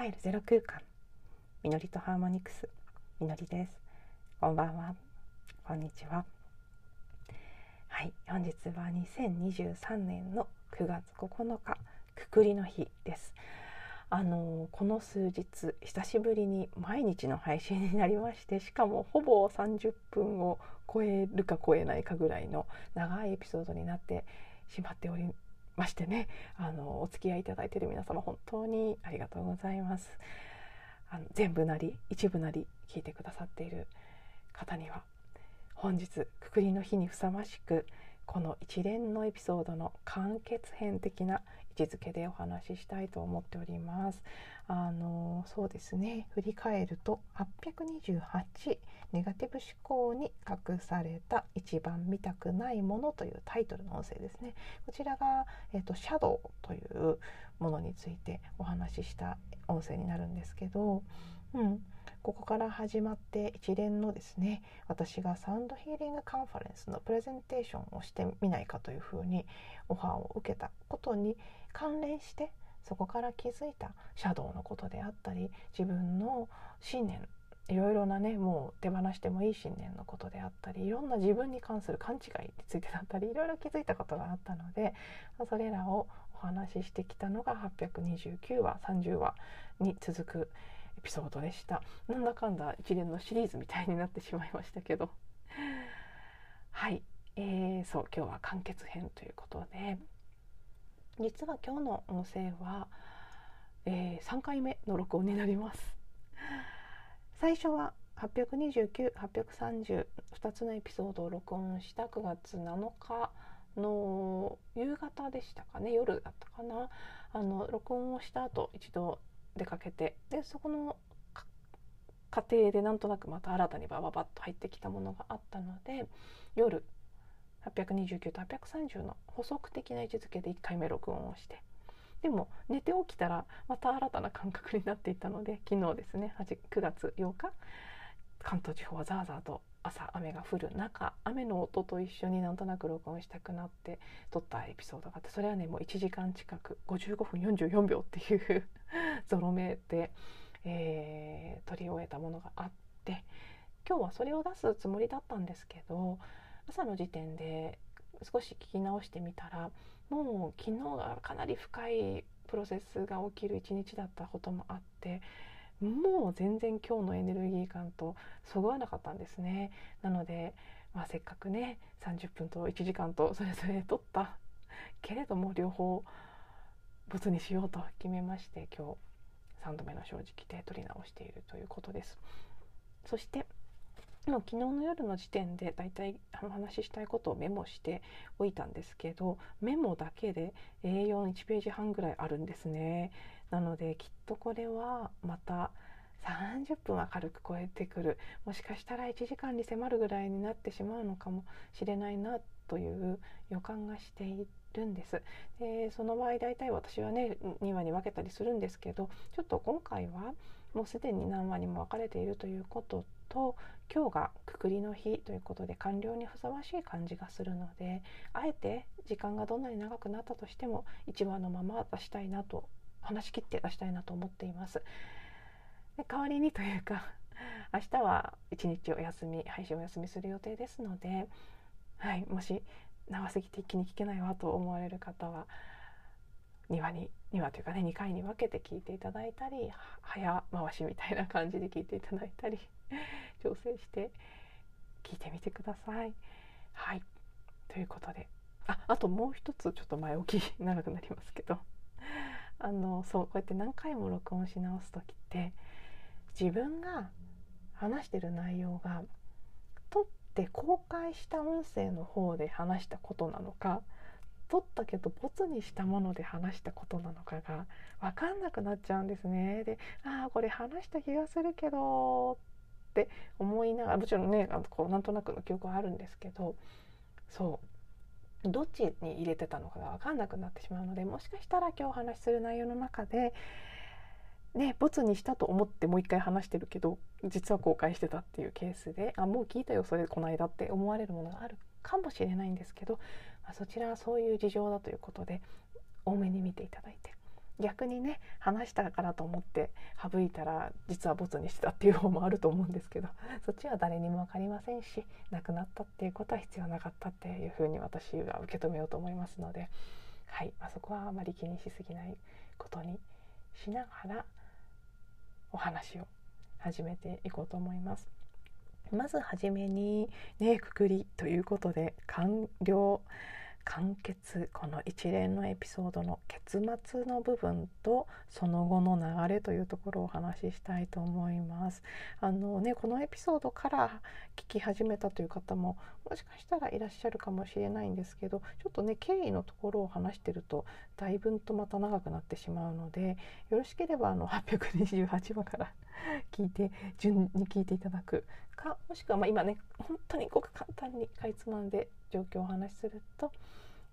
自分に帰るゼロ空間。みのりとハーモニクス。みのりです。こんばんは。こんにちは。はい。本日は2023年の9月9日くくりの日です。あのこの数日久しぶりに毎日の配信になりましてしかもほぼ30分を超えるか超えないかぐらいの長いエピソードになってしまっておりましてねあのお付き合いいただいている皆様本当にありがとうございます。あの全部なり一部なり聞いてくださっている方には本日くくりの日にふさわしくこの一連のエピソードの完結編的な位置づけでお話ししたいと思っております。あのそうですね。振り返ると828ネガティブ思考に隠された一番見たくないものというタイトルの音声ですね。こちらが、えーと、シャドウというものについてお話しした音声になるんですけど、うん、ここから始まって一連のですね私がサウンドヒーリングカンファレンスのプレゼンテーションをしてみないかというふうにオファーを受けたことに関連してそこから気づいたシャドウのことであったり自分の信念いろいろなねもう手放してもいい信念のことであったりいろんな自分に関する勘違いについてだったりいろいろ気づいたことがあったのでそれらをお話ししてきたのが829話30話に続くエピソードでした。なんだかんだ一連のシリーズみたいになってしまいましたけど。はい、えー、そう今日は完結編ということで。実は今日の音声は、えー、3回目の録音になります。最初は829,832つのエピソードを録音した9月7日の夕方でしたかね。夜だったかな。あの録音をした後一度出かけてでそこの過程でなんとなくまた新たにバババッと入ってきたものがあったので夜829と830の補足的な位置づけで1回目録音をして。でも寝て起きたらまた新たな感覚になっていたので昨日ですね9月8日関東地方はザーザーと朝雨が降る中雨の音と一緒になんとなく録音したくなって撮ったエピソードがあってそれはねもう1時間近く55分44秒っていう ゾロ目で、えー、撮り終えたものがあって今日はそれを出すつもりだったんですけど朝の時点で少し聞き直してみたらもう昨日がかなり深いプロセスが起きる一日だったこともあってもう全然今日のエネルギー感とそぐわなかったんですね。なので、まあ、せっかくね30分と1時間とそれぞれ取った。けれども両方没にしようと決めまして今日3度目の正直で取り直しているということです。そして昨日の夜の時点でだいたいお話ししたいことをメモしておいたんですけどメモだけで A41 ページ半ぐらいあるんですね。なのできっとこれはまた30分は軽く超えてくる。もしかしたら1時間に迫るぐらいになってしまうのかもしれないなという予感がしているんです。でその場合大体私はね2話に分けたりするんですけどちょっと今回はもうすでに何話にも分かれているということと今日がくくりの日ということで完了にふさわしい感じがするのであえて時間がどんなに長くなったとしても1話のまま出したいなと話し切って出したいなと思っています。で代わりにというか 明日は一日お休み配信お休みする予定ですので、はい、もし長すぎて一気に聞けないわと思われる方は2話に2話というかね2回に分けて聞いていただいたり早回しみたいな感じで聞いていただいたり 調整して聞いてみてください。はい。ということで。ああともう一つちょっと前置き長くなりますけど。あのそうこうやって何回も録音し直す時って自分が話してる内容が撮って公開した音声の方で話したことなのか撮ったけどボツにしたもので話したことなのかが分かんなくなっちゃうんですね。でああこれ話した気がするけどって思いながらもちろんねあのこうなんとなくの記憶はあるんですけどそうどっちに入れてたのかが分かんなくなってしまうのでもしかしたら今日お話しする内容の中でねボツにしたと思ってもう一回話してるけど実は公開してたっていうケースであもう聞いたよそれこの間って思われるものがあるかもしれないんですけど、まあ、そちらはそういう事情だということで多めに見ていただいて逆にね話したからと思って省いたら実はボツにしてたっていう方もあると思うんですけどそっちは誰にも分かりませんし亡くなったっていうことは必要なかったっていうふうに私は受け止めようと思いますので、はいまあ、そこはあまり気にしすぎないことにしながらお話を始めていこうと思います。まずはじめにねくくりということで完了完結この一連のエピソードの結末の部分とその後の流れというところをお話ししたいと思います。あのねこのエピソードから聞き始めたという方ももしかしたらいらっしゃるかもしれないんですけどちょっとね経緯のところを話してるとだいぶんとまた長くなってしまうのでよろしければあの828話から聞いて順に聞いていただくかもしくはま今ね本当にごく簡単にかいつまんで状況をお話しすると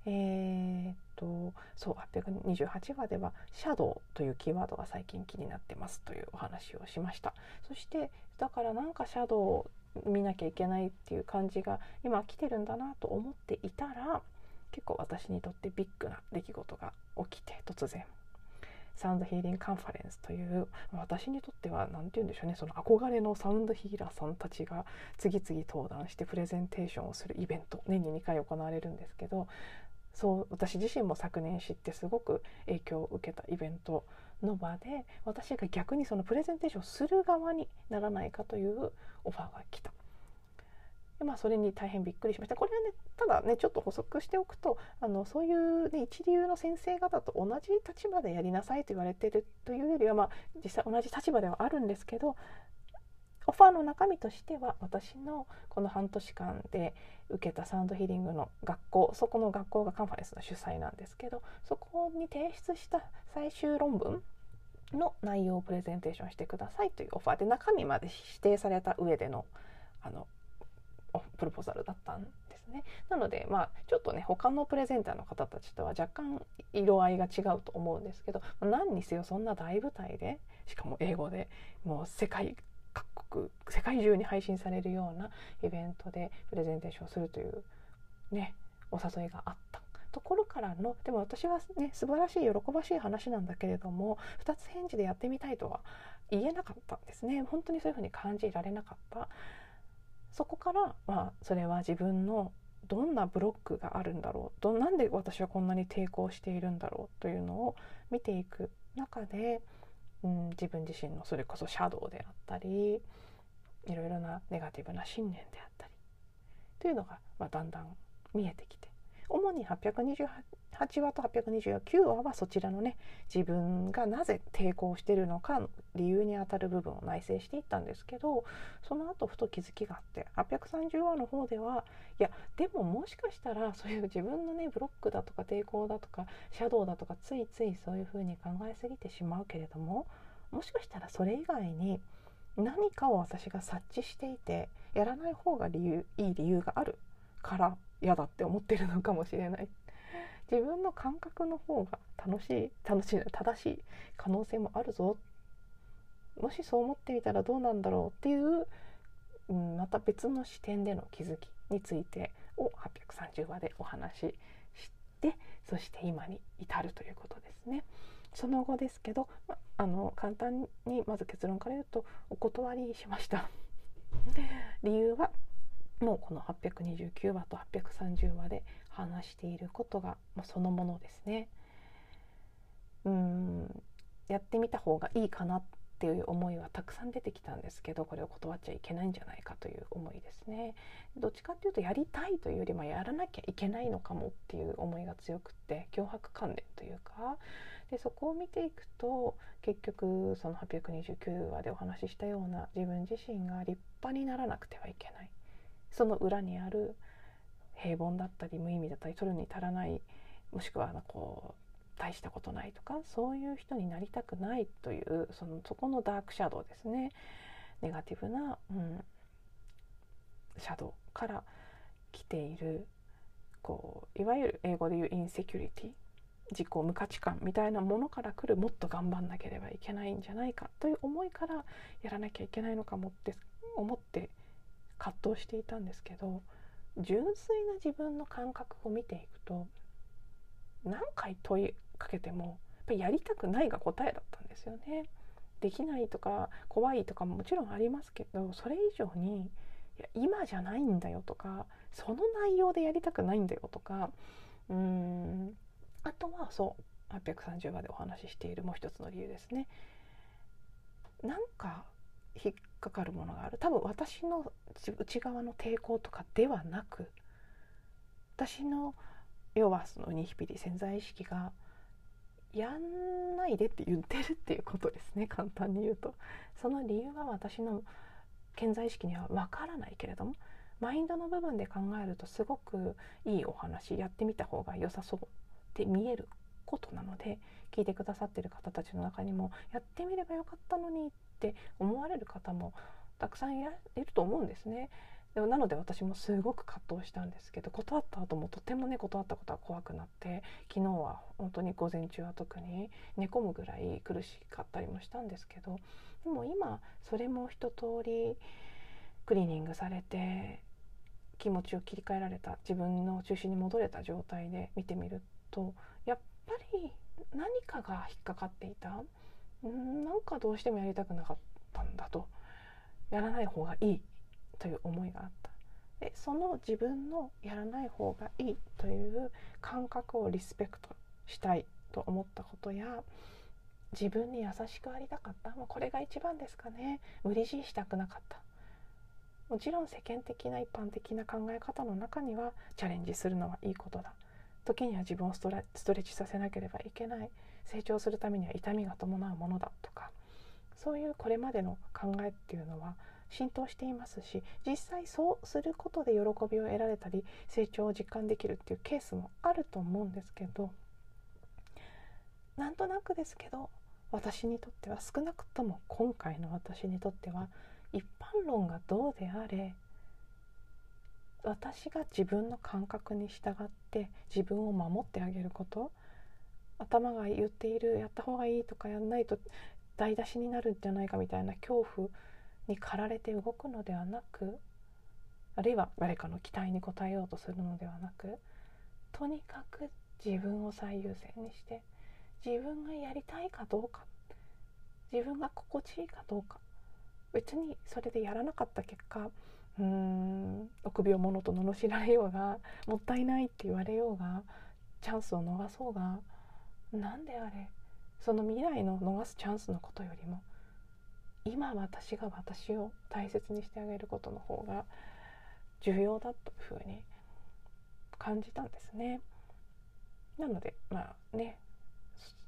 えー、っとそう828話では「シャドウ」というキーワードが最近気になってますというお話をしました。そしてだからなんかシャドウを見なきゃいけないっていう感じが今来てるんだなと思っていたら結構私にとってビッグな出来事が起きて突然。サウンドヒーリングカンファレンスという私にとっては何て言うんでしょうねその憧れのサウンドヒーラーさんたちが次々登壇してプレゼンテーションをするイベント年に2回行われるんですけどそう私自身も昨年知ってすごく影響を受けたイベントの場で私が逆にそのプレゼンテーションする側にならないかというオファーが来た。でまあ、それに大変びっくりしました。これはねただねちょっと補足しておくとあのそういう、ね、一流の先生方と同じ立場でやりなさいと言われてるというよりは、まあ、実際同じ立場ではあるんですけどオファーの中身としては私のこの半年間で受けたサウンドヒーリングの学校そこの学校がカンファレンスの主催なんですけどそこに提出した最終論文の内容をプレゼンテーションしてくださいというオファーで中身まで指定された上でのあのプロポーザルだったんですね。なのでまあちょっとね他のプレゼンターの方たちとは若干色合いが違うと思うんですけど何にせよそんな大舞台でしかも英語でもう世界各国世界中に配信されるようなイベントでプレゼンテーションするというねお誘いがあったところからのでも私はね素晴らしい喜ばしい話なんだけれども2つ返事でやってみたいとは言えなかったんですね本当にそういうふうに感じられなかったそこからまあそれは自分のどんなブロックがあるんだろうどなんで私はこんなに抵抗しているんだろうというのを見ていく中でうん、自分自身のそれこそシャドウであったりいろいろなネガティブな信念であったりというのが、まあ、だんだん見えてきて主に828話と829話はそちらのね自分がなぜ抵抗してるのか理由にあたる部分を内省していったんですけどその後ふと気づきがあって830話の方ではいやでももしかしたらそういう自分のねブロックだとか抵抗だとかシャドウだとかついついそういうふうに考えすぎてしまうけれどももしかしたらそれ以外に何かを私が察知していてやらない方が理由いい理由があるから嫌だって思ってるのかもしれない自分の感覚の方が楽しい楽しい正しい可能性もあるぞもしそう思ってみたらどうなんだろうっていう、うん、また別の視点での気づきについてを830話でお話ししてそして今に至るということですね。その後ですけど、ま、あの簡単にまず結論から言うとお断りしました。理由はもうこの829話と830話で話していることがもうそのものですね。うんやってみた方がいいかなっていう思いはたくさん出てきたんですけどこれを断っちゃいけないんじゃないかという思いですね。どっちかっていうとやりたいというよりもやらなきゃいけないのかもっていう思いが強くって脅迫観念というかでそこを見ていくと結局その829話でお話ししたような自分自身が立派にならなくてはいけないその裏にある平凡だったり無意味だったり取るに足らないもしくはこう大したことないとかそういう人になりたくないというそのそこのダークシャドウですね。ネガティブな、うん、シャドウから来ているこういわゆる英語で言うインセキュリティ自己無価値観みたいなものから来るもっと頑張んなければいけないんじゃないかという思いからやらなきゃいけないのかもって思って葛藤していたんですけど純粋な自分の感覚を見ていくと何回問いかけてもやっぱりやりたくないが答えだったんですよね。できないとか怖いとかももちろんありますけどそれ以上にいや今じゃないんだよとかその内容でやりたくないんだよとかうーんあとはそう830話でお話ししているもう一つの理由ですね。なんか引っかかるものがある。多分私の内側の抵抗とかではなく私の要はそのニヒピリ潜在意識がやんないでって言ってるっていうことですね。簡単に言うと。その理由は私の潜在意識にはわからないけれどもマインドの部分で考えるとすごくいいお話やってみた方が良さそうって見えることなので聞いてくださってる方たちの中にもやってみればよかったのにって思われる方もたくさんいると思うんですね。でもなので私もすごく葛藤したんですけど断った後もとてもね断ったことは怖くなって昨日は本当に午前中は特に寝込むぐらい苦しかったりもしたんですけどでも今それも一通りクリーニングされて気持ちを切り替えられた自分の中心に戻れた状態で見てみるとぱり何かが引っかかっていた。んなんかどうしてもやりたくなかったんだと。やらない方がいいという思いがあった。でその自分のやらない方がいいという感覚をリスペクトしたいと思ったことや自分に優しくありたかった。もうこれが一番ですかね。無理強いしたくなかった。もちろん世間的な一般的な考え方の中にはチャレンジするのはいいことだ。時には自分をストレッチさせなければいけない。成長するためには痛みが伴うものだとか。そういうこれまでの考えっていうのは浸透していますし実際そうすることで喜びを得られたり成長を実感できるっていうケースもあると思うんですけどなんとなくですけど私にとっては少なくとも今回の私にとっては一般論がどうであれ私が自分の感覚に従って自分を守ってあげること頭が言っているやった方がいいとかやんないと台無しになるんじゃないかみたいな恐怖に駆られて動くのではなくあるいは誰かの期待に応えようとするのではなくとにかく自分を最優先にして自分がやりたいかどうか自分が心地いいかどうか別にそれでやらなかった結果うーん臆病者と罵られようがもったいないって言われようがチャンスを逃そうが何であれ？その未来の逃すチャンスのことよりも今私が私を大切にしてあげることの方が重要だというふうに感じたんですね。なのでまあね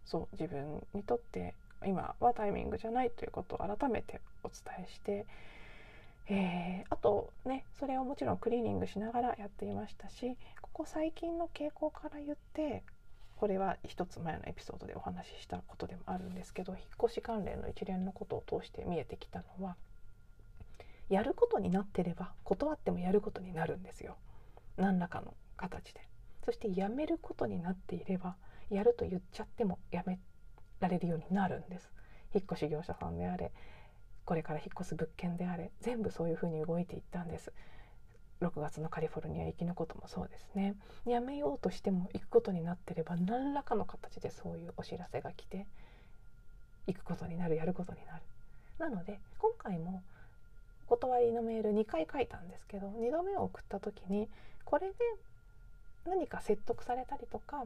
そう自分にとって今はタイミングじゃないということを改めてお伝えして、えー、あとねそれをもちろんクリーニングしながらやっていましたしここ最近の傾向から言ってこれは一つ前のエピソードでお話ししたことでもあるんですけど引っ越し関連の一連のことを通して見えてきたのはやることになってれば断ってもやることになるんですよ。何らかの形で。そしてやめることになっていればやると言っちゃってもやめられるようになるんです。引っ越し業者さんであれこれから引っ越す物件であれ全部そういうふうに動いていったんです。6月のカリフォルニア行きのこともそうですね。やめようとしても行くことになってれば何らかの形でそういうお知らせが来て行くことになるやることになる。なので今回もお断りのメール2回書いたんですけど2度目を送った時にこれで何か説得されたりとか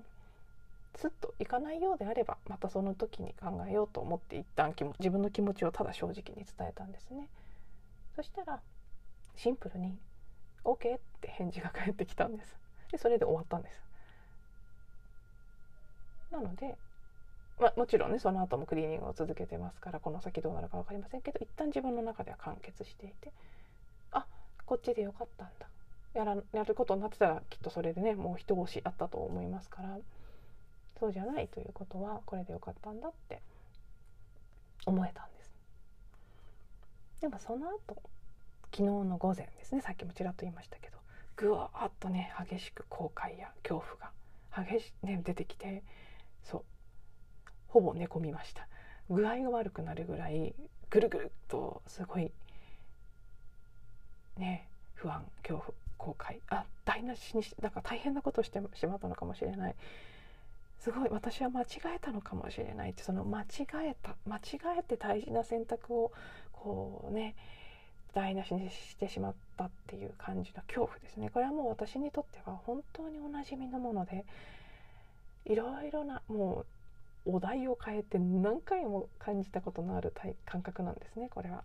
スッといかないようであればまたその時に考えようと思って一旦自分の気持ちをただ正直に伝えたんですね。そしたらシンプルに OK って返事が返ってきたんです。でそれで終わったんです。なので、まあ、もちろんねその後もクリーニングを続けてますからこの先どうなるか分かりませんけど一旦自分の中では完結していてあこっちでよかったんだ。やらやることになってたらきっとそれでねもう一押しあったと思いますからそうじゃないということはこれでよかったんだって思えたんです。でもその後昨日の午前ですねさっきもちらっと言いましたけどぐわっとね激しく後悔や恐怖が激し、ね、出てきてそうほぼ寝込みました。具合が悪くなるぐらいぐるぐるっとすごいね不安恐怖後悔あ台無しにしなんか大変なことしてしまったのかもしれない。すごい私は間違えたのかもしれないってその間違えた間違えて大事な選択をこうね台無しにしてしまったっていう感じの恐怖ですねこれはもう私にとっては本当におなじみのものでいろいろなもうお題を変えて何回も感じたことのある感覚なんですねこれは。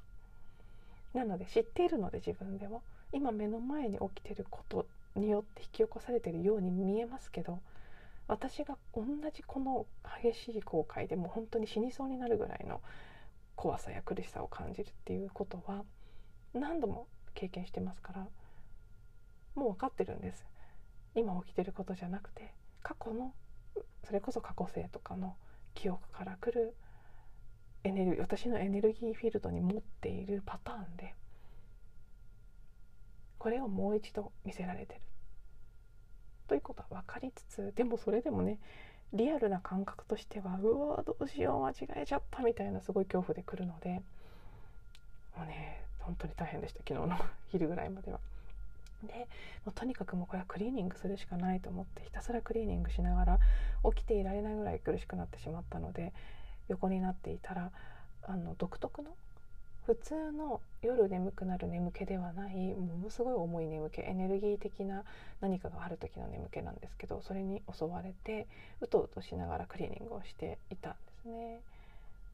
なので知っているので自分でも今目の前に起きてることによって引き起こされてるように見えますけど私が同じこの激しい後悔でも本当に死にそうになるぐらいの怖さや苦しさを感じるっていうことは何度も経験してますからもう分かってるんです。今起きてることじゃなくて過去のそれこそ過去性とかの記憶から来るエネルギー私のエネルギーフィールドに持っているパターンでこれをもう一度見せられてる。ということは分かりつつでもそれでもねリアルな感覚としてはうわどうしよう間違えちゃったみたいなすごい恐怖で来るのでもうね本当に大変でした昨日の 昼ぐらいまでは。でもとにかくもうこれはクリーニングするしかないと思ってひたすらクリーニングしながら起きていられないぐらい苦しくなってしまったので横になっていたらあの独特の普通の夜眠くなる眠気ではないものすごい重い眠気エネルギー的な何かがある時の眠気なんですけどそれに襲われてうとうとしながらクリーニングをしていたんですね。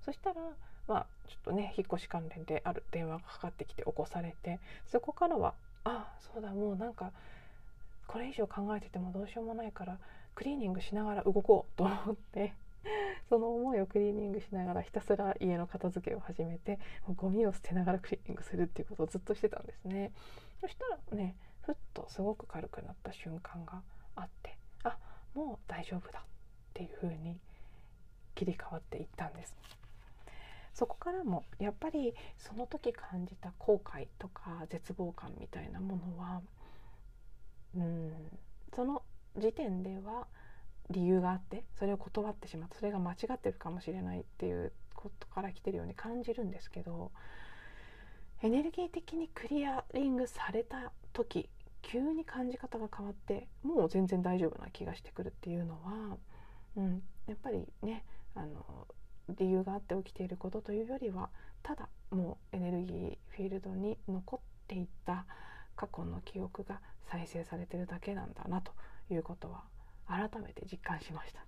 そしたらまあちょっとね引っ越し関連である電話がかかってきて起こされてそこからはあそうだもうなんかこれ以上考えててもどうしようもないからクリーニングしながら動こうと思って その思いをクリーニングしながらひたすら家の片付けを始めてもうゴミを捨てながらクリーニングするっていうことをずっとしてたんですね。そしたらねふっとすごく軽くなった瞬間があってあもう大丈夫だっていう風に切り替わっていったんです。そこからもやっぱりその時感じた後悔とか絶望感みたいなものはうんその時点では理由があってそれを断ってしまった。それが間違ってるかもしれないっていうことから来てるように感じるんですけどエネルギー的にクリアリングされた時急に感じ方が変わってもう全然大丈夫な気がしてくるっていうのは、うん、やっぱりねあの理由があって起きていることというよりはただもうエネルギーフィールドに残っていた過去の記憶が再生されてるだけなんだなということは改めて実感しました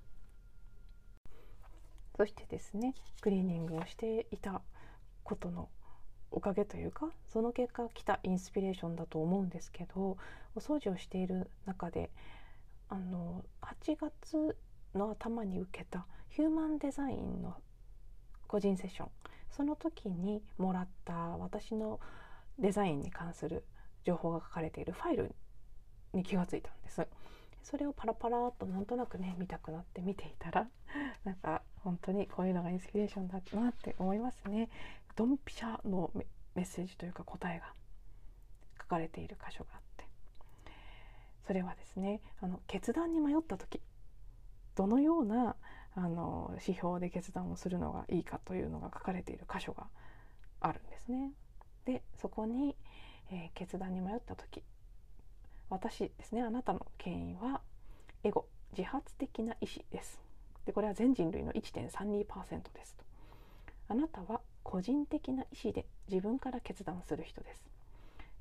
そしてですねクリーニングをしていたことのおかげというかその結果来たインスピレーションだと思うんですけどお掃除をしている中であの8月の頭に受けたヒューマンデザインの個人セッションその時にもらった私のデザインに関する情報が書かれているファイルに気がついたんです。それをパラパラっとなんとなくね見たくなって見ていたら なんか本当にこういうのがインスピレーションだなって思いますね。ドンピシャのメッセージというか答えが書かれている箇所があってそれはですねあの決断に迷った時どのようなあの指標で決断をするのがいいかというのが書かれている箇所があるんですね。でそこに、えー、決断に迷った時私ですねあなたの権威はエゴ自発的な意思です。でこれは全人類の1.32%ですとあなたは個人的な意思で自分から決断する人です。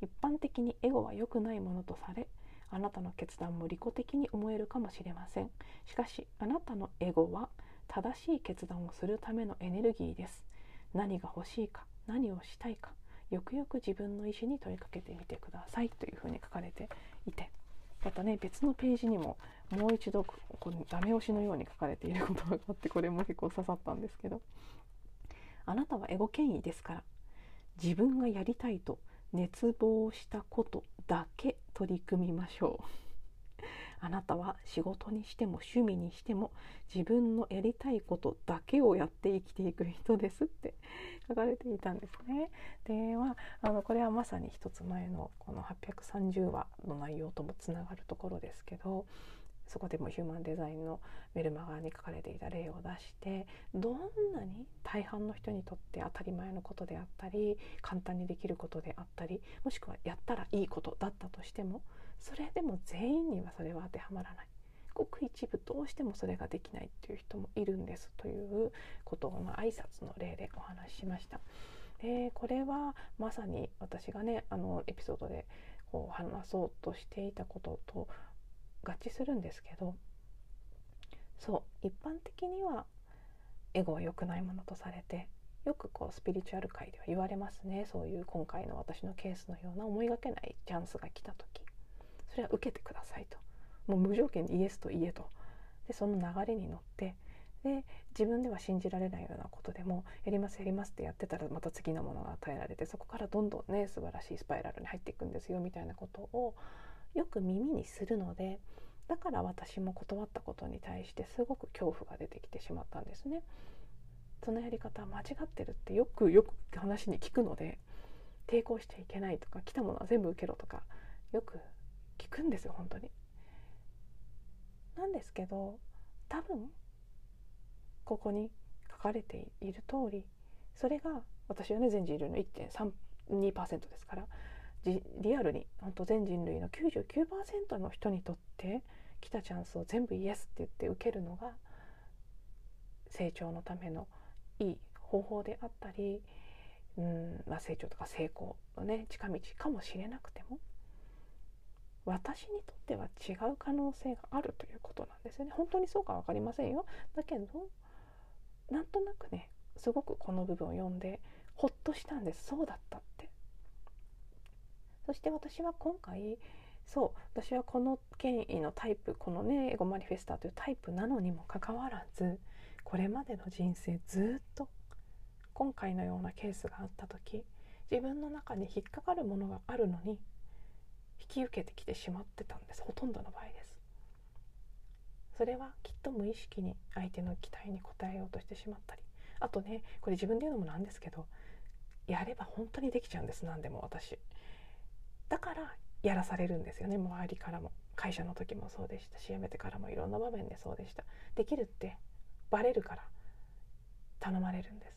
一般的にエゴは良くないものとされあなたの決断も利己的に思えるかもしれませんしかしあなたのエゴは正しい決断をするためのエネルギーです。何が欲しいか何をしたいかよくよく自分の意思に問いかけてみてください。というふうに書かれていて。またね別のページにももう一度このダメ押しのように書かれていることがあってこれも結構刺さったんですけど。あなたはエゴ権威ですから自分がやりたいと熱望したことだけ取り組みましょう。あなたは仕事にしても趣味にしても自分のやりたいことだけをやって生きていく人ですって 書かれていたんですね。ではあのこれはまさに一つ前のこの830話の内容ともつながるところですけどそこでもヒューマンデザインのメルマガに書かれていた例を出してどんなに大半の人にとって当たり前のことであったり簡単にできることであったりもしくはやったらいいことだったとしてもそれでも全員にはそれは当てはまらない。ごく一部どうしてもそれができないっていう人もいるんですということを、挨拶の例でお話ししました。でこれはまさに私がねあのエピソードでこう話そうとしていたことと合致するんですけどそう一般的にはエゴは良くないものとされてよくこうスピリチュアル界では言われますね。そういう今回の私のケースのような思いがけないチャンスが来た時。それは受けてくださいともう無条件にイエスと言えとでその流れに乗ってで自分では信じられないようなことでもやりますやりますってやってたらまた次のものが与えられてそこからどんどんね素晴らしいスパイラルに入っていくんですよみたいなことをよく耳にするのでだから私も断ったことに対してすごく恐怖が出てきてしまったんですね。そのやり方は間違ってるってよくよく話に聞くので抵抗しちゃいけないとか来たものは全部受けろとかよく聞くんですよ本当に。なんですけど多分ここに書かれている通りそれが私はね全人類の1.32%ですからリアルに本当全人類の99%の人にとって来たチャンスを全部イエスって言って受けるのが成長のためのいい方法であったり、うんまあ、成長とか成功のね近道かもしれなくても私にとっては違う可能性があるということなんですよね。本当にそうか分かりませんよ。だけどなんとなくねすごくこの部分を読んでほっとしたんです。そうだったって。そして私は今回そう私はこの権威のタイプこのねエゴマニフェスターというタイプなのにもかかわらずこれまでの人生ずっと今回のようなケースがあった時自分の中に引っかかるものがあるのに引き受けてきてしまってたんです。ほとんどの場合です。それはきっと無意識に相手の期待に応えようとしてしまったり。あとねこれ自分で言うのもなんですけどやれば本当にできちゃうんです。何でも私。だからやらされるんですよね。周りからも。会社の時もそうでした。し辞めてからも。いろんな場面でそうでした。できるってバレるから。頼まれるんです。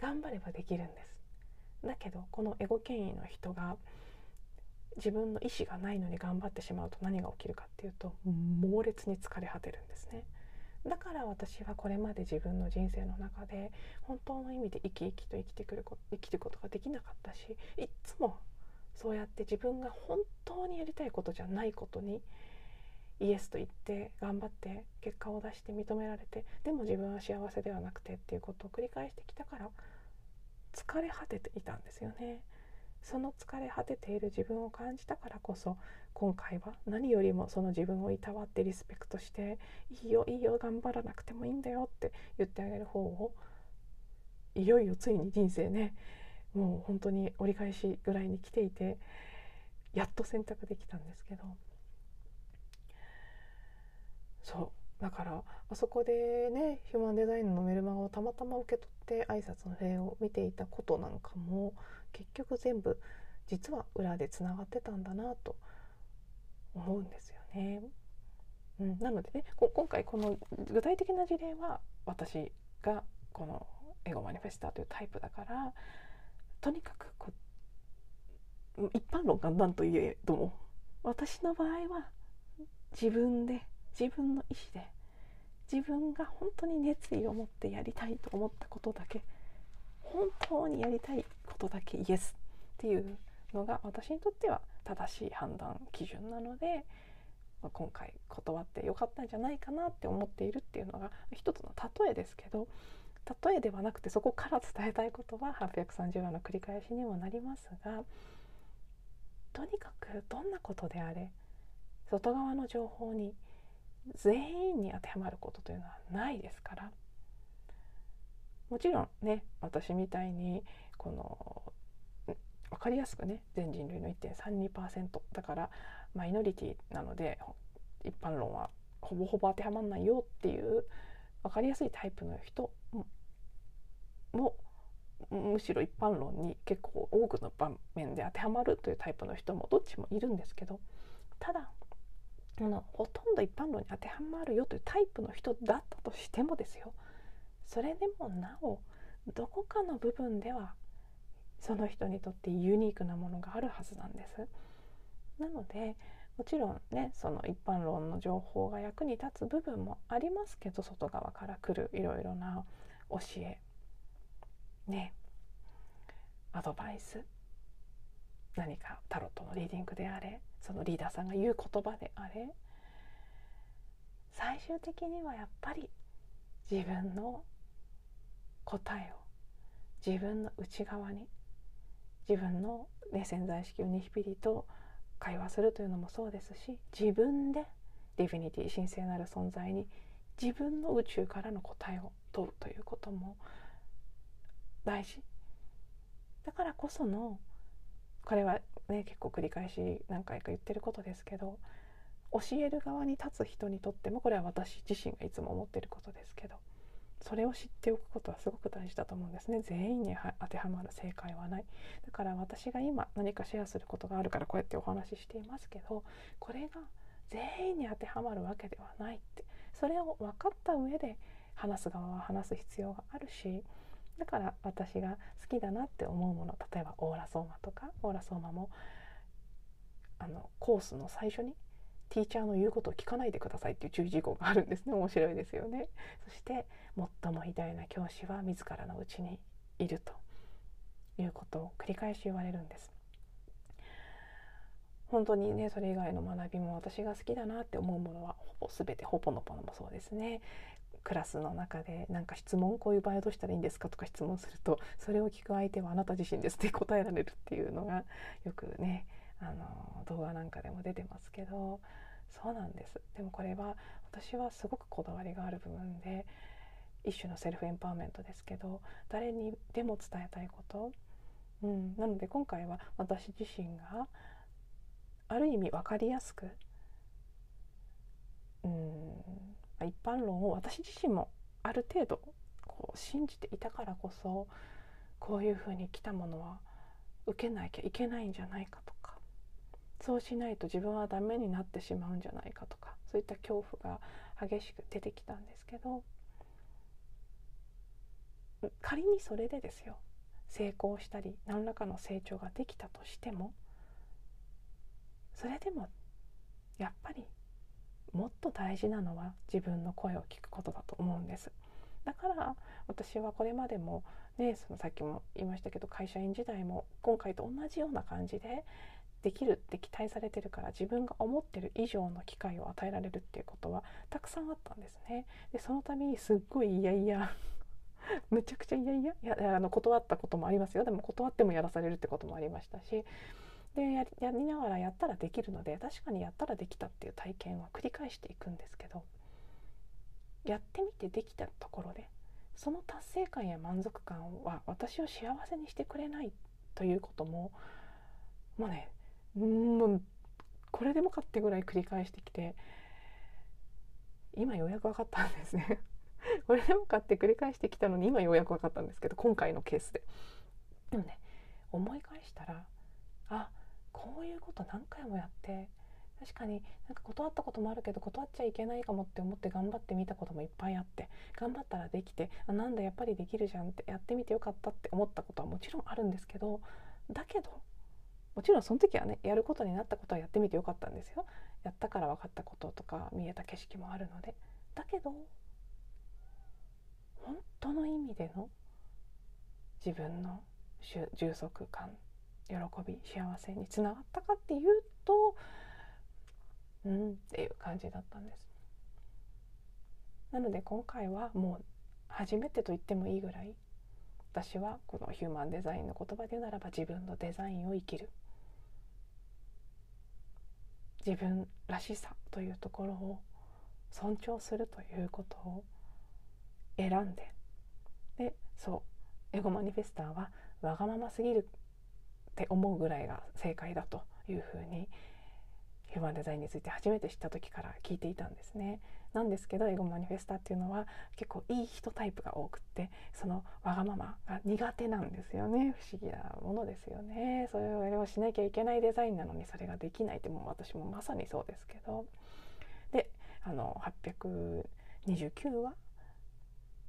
頑張ればできるんです。だけどこのエゴ権威の人が自分の意思がないのに頑張ってしまうと何が起きるかっていうと猛烈に疲れ果てるんですねだから私はこれまで自分の人生の中で本当の意味で生き生きと生きてくること生きることができなかったしいっつもそうやって自分が本当にやりたいことじゃないことにイエスと言って頑張って結果を出して認められてでも自分は幸せではなくてっていうことを繰り返してきたから疲れ果てていたんですよね。その疲れ果てている自分を感じたからこそ今回は何よりもその自分をいたわってリスペクトして「いいよいいよ頑張らなくてもいいんだよ」って言ってあげる方をいよいよついに人生ねもう本当に折り返しぐらいに来ていてやっと選択できたんですけど。そうだからあそこでねヒューマンデザインのメルマガをたまたま受け取って挨拶の例を見ていたことなんかも結局全部実は裏でつながってたんだなと思うんですよね。うん、なのでね今回この具体的な事例は私がこのエゴマニフェスターというタイプだからとにかくこ一般論が何といえども私の場合は自分で自分の意思で自分が本当に熱意を持ってやりたいと思ったことだけ本当にやりたいことだけイエスっていうのが私にとっては正しい判断基準なので、まあ、今回断ってよかったんじゃないかなって思っているっていうのが一つの例えですけど例えではなくてそこから伝えたいことは830話の繰り返しにもなりますがとにかくどんなことであれ外側の情報に全員に当てはまることというのはないですからもちろんね私みたいにこの分かりやすくね全人類の1.32%だからマイノリティなので一般論はほぼほぼ当てはまらないよっていう分かりやすいタイプの人もむしろ一般論に結構多くの場面で当てはまるというタイプの人もどっちもいるんですけどただあのほとんど一般論に当てはまるよというタイプの人だったとしてもですよ。それでもなおどこかの部分ではその人にとってユニークなものがあるはずなんです。なのでもちろんねその一般論の情報が役に立つ部分もありますけど外側から来るいろいろな教えねアドバイス何かタロットのリーディングであれそのリーダーさんが言う言葉であれ最終的にはやっぱり自分の答えを。自分の内側に。自分の、ね、潜在意識をニヒピリと会話するというのもそうですし自分でディフィニティ神聖なる存在に自分の宇宙からの答えを問うということも大事。だからこそのこれはね結構繰り返し何回か言ってることですけど教える側に立つ人にとってもこれは私自身がいつも思ってることですけどそれを知っておくことはすごく大事だと思うんですね。全員に当てはまる正解はない。だから私が今何かシェアすることがあるからこうやってお話ししていますけどこれが全員に当てはまるわけではないって。それを分かった上で話す側は話す必要があるしだから私が好きだなって思うもの例えばオーラソーマとかオーラソーマもあのコースの最初にティーチャーの言うことを聞かないでくださいっていう注意事項があるんですね。面白いですよね。そして最も偉大な教師は自らのうちにいるということを繰り返し言われるんです。本当にねそれ以外の学びも私が好きだなって思うものはほぼ全てほぽのぽのもそうですね。クラスの中でなんか質問こういう場合はどうしたらいいんですかとか質問するとそれを聞く相手はあなた自身ですって答えられるっていうのがよくねあの動画なんかでも出てますけどそうなんです。でもこれは私はすごくこだわりがある部分で一種のセルフエンパワーメントですけど誰にでも伝えたいこと、うん、なので今回は私自身がある意味分かりやすく、うん、一般論を私自身もある程度こう信じていたからこそこういうふうに来たものは受けなきゃいけないんじゃないかと。かそうしないと自分はダメになってしまうんじゃないかとかそういった恐怖が激しく出てきたんですけど仮にそれでですよ成功したり何らかの成長ができたとしてもそれでもやっぱりもっと大事なのは自分の声を聞くことだと思うんです。だから私はこれまでもねそのさっきも言いましたけど会社員時代も今回と同じような感じでできるって期待されてるから自分が思ってる以上の機会を与えられるっていうことはたくさんあったんですね。でその度にすっごいいやいや めちゃくちゃいやいやいやあの断ったこともありますよでも断ってもやらされるってこともありましたしでややりながらやったらできるので確かにやったらできたっていう体験は繰り返していくんですけどやってみてできたところでその達成感や満足感は私を幸せにしてくれないということももうねもうこれでもかってぐらい繰り返してきて今ようやく分かったんですね。これでもかって繰り返してきたのに今ようやく分かったんですけど今回のケースで。でもね思い返したらあこういうこと何回もやって確かになんか断ったこともあるけど断っちゃいけないかもって思って頑張ってみたこともいっぱいあって頑張ったらできてあなんだやっぱりできるじゃんってやってみてよかったって思ったことはもちろんあるんですけどだけどもちろんその時はねやることになったことはやってみてよかったんですよ。やったから分かったこととか見えた景色もあるので。だけど本当の意味での自分の充足感喜び幸せにつながったかっていうとうんっていう感じだったんです。なので今回はもう初めてと言ってもいいぐらい私はこのヒューマンデザインの言葉で言うならば自分のデザインを生きる。自分らしさというところを尊重するということを選んででそうエゴマニフェスターはわがまますぎるって思うぐらいが正解だというふうにヒューマンデザインについて初めて知った時から聞いていたんですね。なんですけどエゴマニフェスタっていうのは結構いい人タイプが多くってそのわがままが苦手なんですよね。不思議なものですよね。それをしなきゃいけないデザインなのにそれができないってもう私もまさにそうですけど。であの829話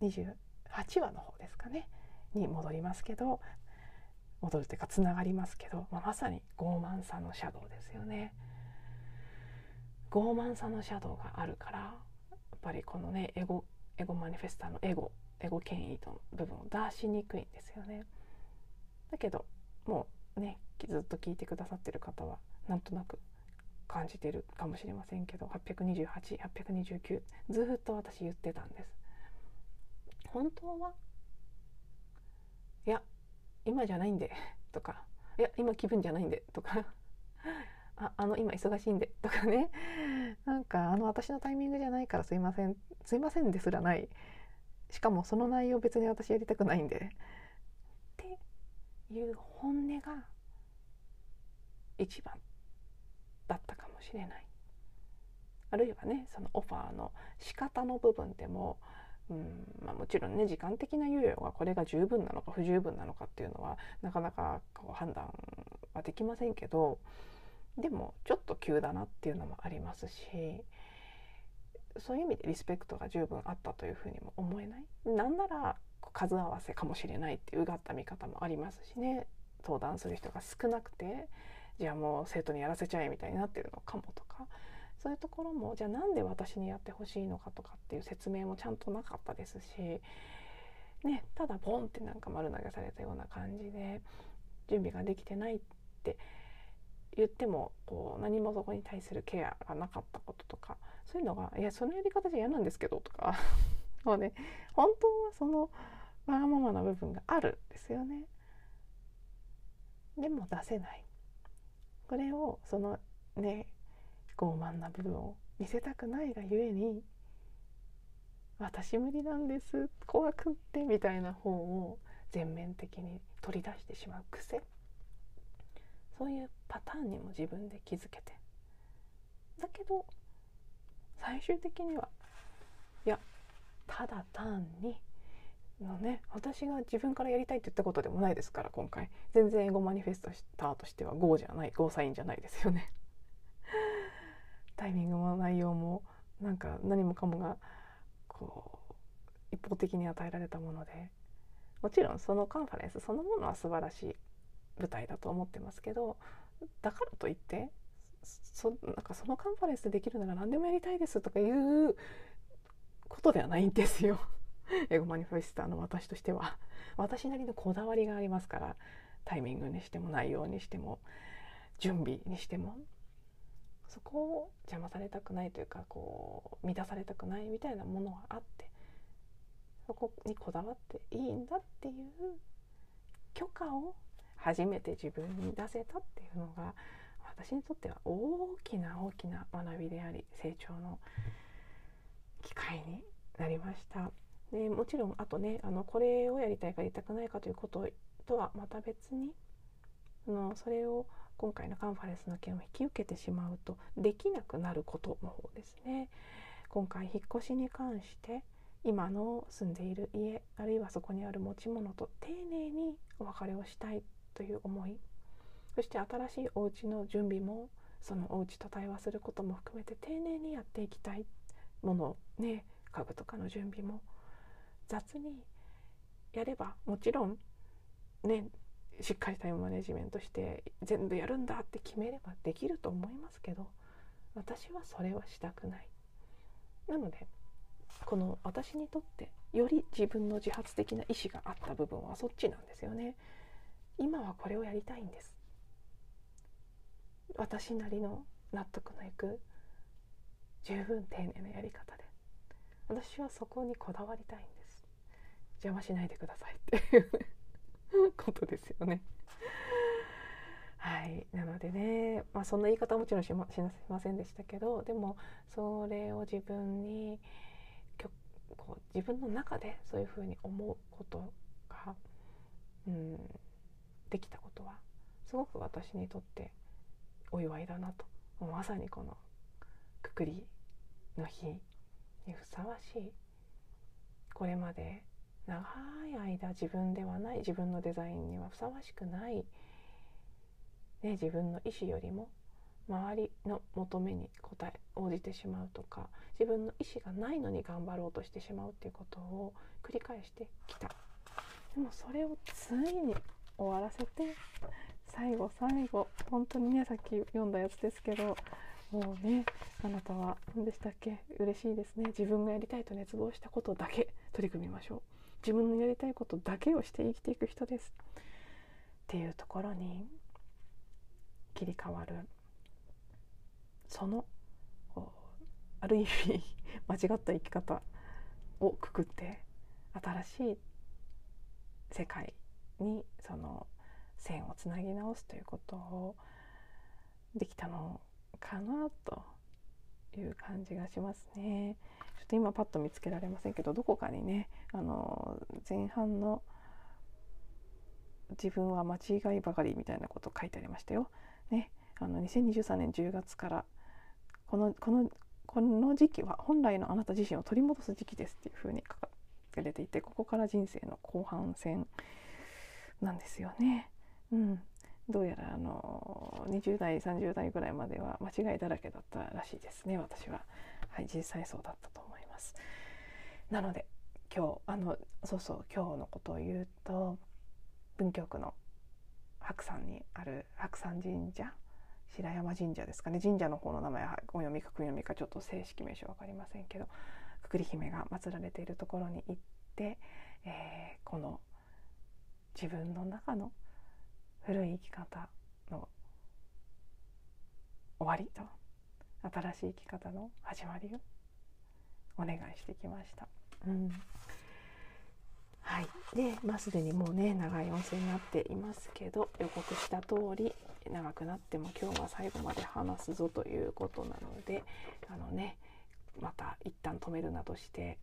28話の方ですかね。に戻りますけど戻るというかつながりますけど、まあ、まさに傲慢さのシャドウですよね。傲慢さのシャドウがあるからぱりこのねエゴエゴマニフェスタのエゴエゴ権威との部分を出しにくいんですよね。だけどもうねずっと聞いてくださってる方はなんとなく感じてるかもしれませんけど828829ずっと私言ってたんです。本当はいや今じゃないんでとかいや今気分じゃないんでとかああの今忙しいんでとかね。なんかあの私のタイミングじゃないからすいません。すいませんですらない。しかもその内容別に私やりたくないんで。っていう本音が一番だったかもしれない。あるいはねそのオファーの仕方の部分でもうんまあ、もちろんね時間的な猶予がこれが十分なのか不十分なのかっていうのはなかなかこう判断はできませんけどでもちょっと急だなっていうのもありますしそういう意味でリスペクトが十分あったというふうにも思えない。なんなら数合わせかもしれないっていううがった見方もありますしね。登壇する人が少なくてじゃあもう生徒にやらせちゃえみたいになってるのかもとかそういうところもじゃあなんで私にやってほしいのかとかっていう説明もちゃんとなかったですし、ね、ただボンってなんか丸投げされたような感じで準備ができてないって言ってもこう何もそこに対するケアがなかったこととかそういうのが「いやそのやり方じゃ嫌なんですけど」とか もうね本当はそのわがままな部分があるんですよね。でも出せない。これをそのね傲慢な部分を見せたくないがゆえに私無理なんです怖くってみたいな方を全面的に取り出してしまう癖そういうパターンにも自分で気づけて。だけど最終的にはいやただ単にのね私が自分からやりたいって言ったことでもないですから今回。全然英語マニフェストターとしては GO じゃない GO サインじゃないですよね。タイミングも内容もなんか何もかもがこう一方的に与えられたもので。もちろんそのカンファレンスそのものは素晴らしい。舞台だと思ってますけどだからといってそなんかそのカンファレンスでできるなら何でもやりたいですとかいうことではないんですよ。エゴマニフェスターの私としては私なりのこだわりがありますからタイミングにしても内容にしても準備にしてもそこを邪魔されたくないというかこう満たされたくないみたいなものがあってそこにこだわっていいんだっていう許可を初めて自分に出せたっていうのが私にとっては大きな大きな学びであり成長の機会になりました。でもちろんあとねあのこれをやりたいかやりたくないかということとはまた別にのそれを今回のカンファレンスの件を引き受けてしまうとできなくなることの方ですね。今回引っ越しに関して今の住んでいる家あるいはそこにある持ち物と丁寧にお別れをしたいという思い。そして新しいお家の準備もそのお家と対話することも含めて丁寧にやっていきたいものね家具とかの準備も雑にやればもちろんねしっかりタイムマネジメントして全部やるんだって決めればできると思いますけど私はそれはしたくない。なのでこの私にとってより自分の自発的な意思があった部分はそっちなんですよね。今はこれをやりたいんです。私なりの納得のいく十分丁寧なやり方で。私はそこにこだわりたいんです。邪魔しないでくださいっていうことですよね。はい、なのでね、まあ、そんな言い方はもちろんしましませんでしたけどでもそれを自分にこう自分の中でそういうふうに思うことが、うん、できたことはすごく私にとってお祝いだなと。まさにこのくくりの日にふさわしい。これまで長い間自分ではない自分のデザインにはふさわしくない、ね、自分の意思よりも周りの求めに応え応じてしまうとか自分の意思がないのに頑張ろうとしてしまうっていうことを繰り返してきた。でもそれをついに終わらせて最後最後本当にねさっき読んだやつですけどもうねあなたは何でしたっけ？嬉しいですね。自分がやりたいと熱望したことだけ取り組みましょう。自分のやりたいことだけをして生きていく人です。っていうところに切り替わる。そのある意味 間違った生き方をくくって新しい世界にその線をつなぎ直すということをできたのかなという感じがしますね。ちょっと今パッと見つけられませんけどどこかにねあの前半の自分は間違いばかりみたいなこと書いてありましたよ。ね、あの2023年10月からこのこのこの時期は本来のあなた自身を取り戻す時期ですっていうふうに書かれていてここから人生の後半戦なんですよね。うん、どうやらあの20代30代ぐらいまでは間違いだらけだったらしいですね私は。はい実際そうだったと思います。なので今日あのそうそう今日のことを言うと文京区の白山にある白山神社白山神社ですかね神社の方の名前はお読みかく読みかちょっと正式名称分かりませんけどくくり姫が祀られているところに行って、えー、この自分の中の古い生き方の終わりと新しい生き方の始まりをお願いしてきました。うんはい、で、まあ、すでにもうね長い温泉になっていますけど予告した通り長くなっても今日は最後まで話すぞということなのであのねまた一旦止めるなどして、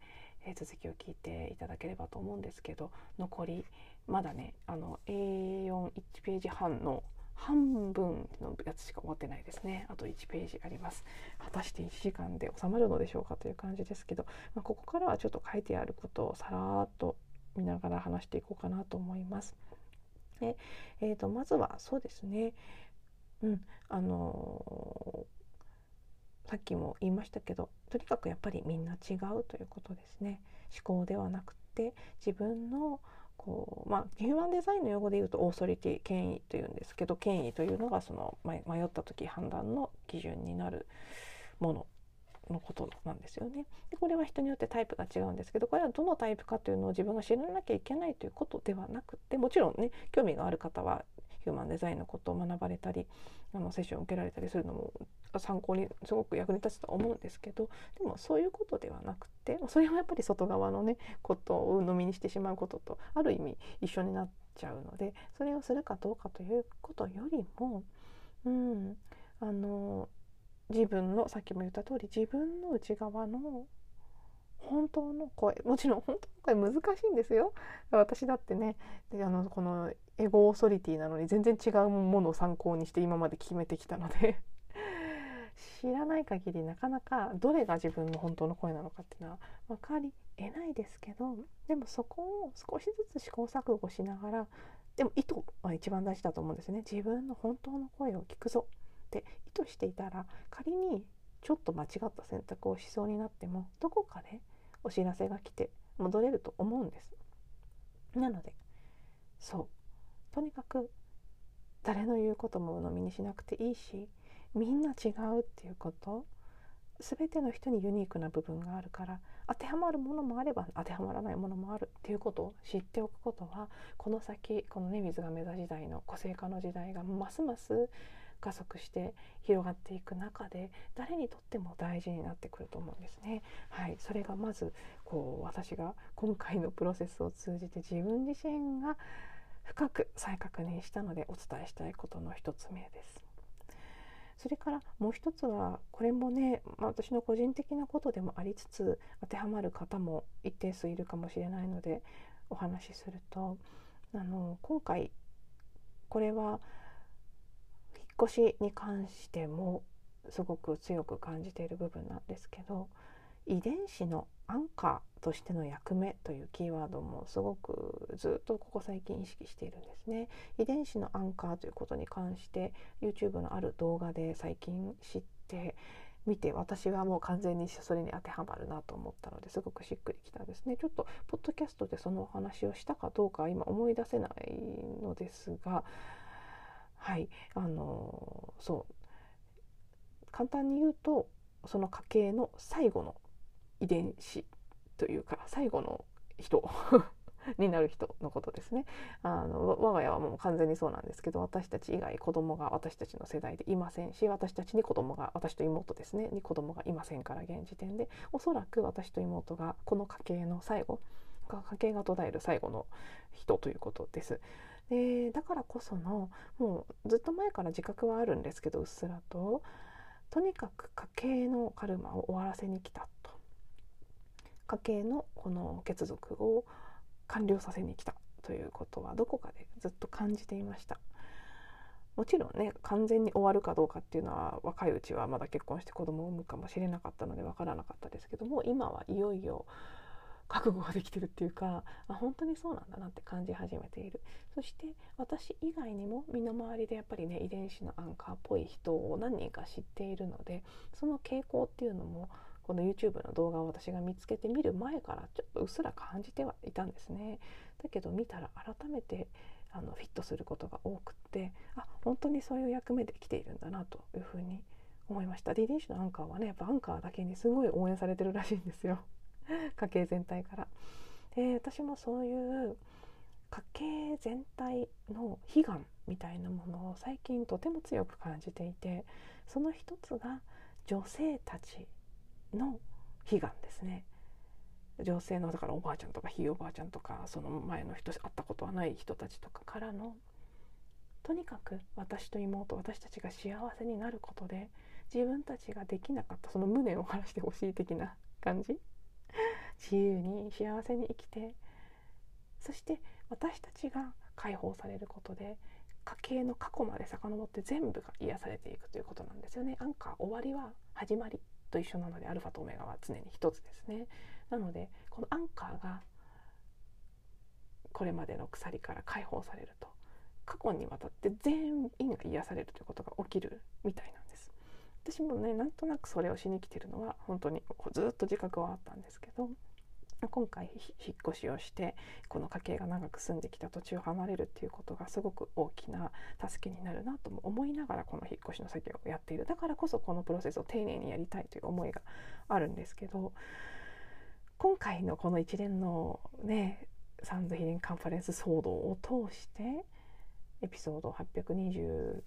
えー、続きを聞いていただければと思うんですけど残りまだねあの A41 ページ半の半分のやつしか終わってないですね。あと1ページあります。果たして1時間で収まるのでしょうかという感じですけど、まあ、ここからはちょっと書いてあることをさらっと見ながら話していこうかなと思います。で、えーと、まずはそうですね。うんあのー、さっきも言いましたけどとにかくやっぱりみんな違うということですね。思考ではなくて自分のこうまあ、ヒューマンデザインの用語で言うとオーソリティ権威というんですけど権威というのがその迷った時判断の基準になるもののことなんですよね。でこれは人によってタイプが違うんですけどこれはどのタイプかというのを自分が知らなきゃいけないということではなくてもちろんね興味がある方はヒューマンデザインのことを学ばれたりあのセッションを受けられたりするのも参考にすごく役に立つと思うんですけどでもそういうことではなくてそれはやっぱり外側のねことを鵜呑みにしてしまうこととある意味一緒になっちゃうのでそれをするかどうかということよりも、うん、あの自分のさっきも言った通り自分の内側の本当の声もちろん本当の声難しいんですよ。私だってねであのこのエゴオーソリティなのに全然違うものを参考にして今まで決めてきたので。知らない限りなかなかどれが自分の本当の声なのかっていうのは分かりえないですけどでもそこを少しずつ試行錯誤しながらでも意図は一番大事だと思うんですね。自分の本当の声を聞くぞって。意図していたら仮にちょっと間違った選択をしそうになってもどこかでお知らせが来て戻れると思うんです。なのでそう。とにかく誰の言うことも鵜呑みにしなくていいしみんな違うっていうこと全ての人にユニークな部分があるから当てはまるものもあれば当てはまらないものもあるっていうことを知っておくことはこの先このね水亀座時代の個性化の時代がますます加速して広がっていく中で誰にとっても大事になってくると思うんですね。はい、それがまずこう私が今回のプロセスを通じて自分自身が深く再確認したのでお伝えしたいことの一つ目です。それからもう一つはこれもね、まあ、私の個人的なことでもありつつ当てはまる方も一定数いるかもしれないのでお話しするとあの今回これは引っ越しに関してもすごく強く感じている部分なんですけど遺伝子のアンカーとしての役目というキーワードもすごくずっとここ最近意識しているんですね。遺伝子のアンカーということに関して YouTube のある動画で最近知って見て私はもう完全にそれに当てはまるなと思ったのですごくしっくりきたんですね。ちょっとポッドキャストでそのお話をしたかどうか今思い出せないのですがはいあのそう。簡単に言うとその家系の最後の遺伝子というか最後の人 になる人のことですねあの我が家はもう完全にそうなんですけど私たち以外子供が私たちの世代でいませんし私たちに子供が私と妹ですねに子供がいませんから現時点でおそらく私と妹がこの家系の最後家系が途絶える最後の人ということです。でだからこそのもうずっと前から自覚はあるんですけどうっすらととにかく家系のカルマを終わらせに来たと家系のこの血族を完了させに来たということはどこかでずっと感じていました。もちろんね完全に終わるかどうかっていうのは若いうちはまだ結婚して子供を産むかもしれなかったので分からなかったですけども今はいよいよ覚悟ができてるっていうかあ本当にそうなんだなって感じ始めている。そして私以外にも身の回りでやっぱりね遺伝子のアンカーっぽい人を何人か知っているのでその傾向っていうのもこの YouTube の動画を私が見つけて見る前からちょっとうっすら感じてはいたんですね。だけど見たら改めてあのフィットすることが多くってあ本当にそういう役目で来ているんだなというふうに思いました。で遺伝子のアンカーはねやっぱアンカーだけにすごい応援されてるらしいんですよ。家計全体から。で私もそういう家計全体の悲願みたいなものを最近とても強く感じていてその一つが女性たちの悲願ですね。女性のだからおばあちゃんとかひいおばあちゃんとかその前の人会ったことはない人たちとかからのとにかく私と妹私たちが幸せになることで自分たちができなかったその無念を晴らしてほしい的な感じ自由に幸せに生きてそして私たちが解放されることで家計の過去まで遡って全部が癒されていくということなんですよね。アンカー終わりは始まりと一緒なのでアルファとオメガは常に一つですね。なのでこのアンカーがこれまでの鎖から解放されると過去にわたって全員が癒されるということが起きるみたいなんです。私もねなんとなくそれをしに来てるのは本当にずっと自覚はあったんですけど今回引っ越しをしてこの家系が長く住んできた土地を離れるっていうことがすごく大きな助けになるなとも思いながらこの引っ越しの作業をやっている。だからこそこのプロセスを丁寧にやりたいという思いがあるんですけど今回のこの一連のねサンズヒレンカンファレンス騒動を通してエピソード829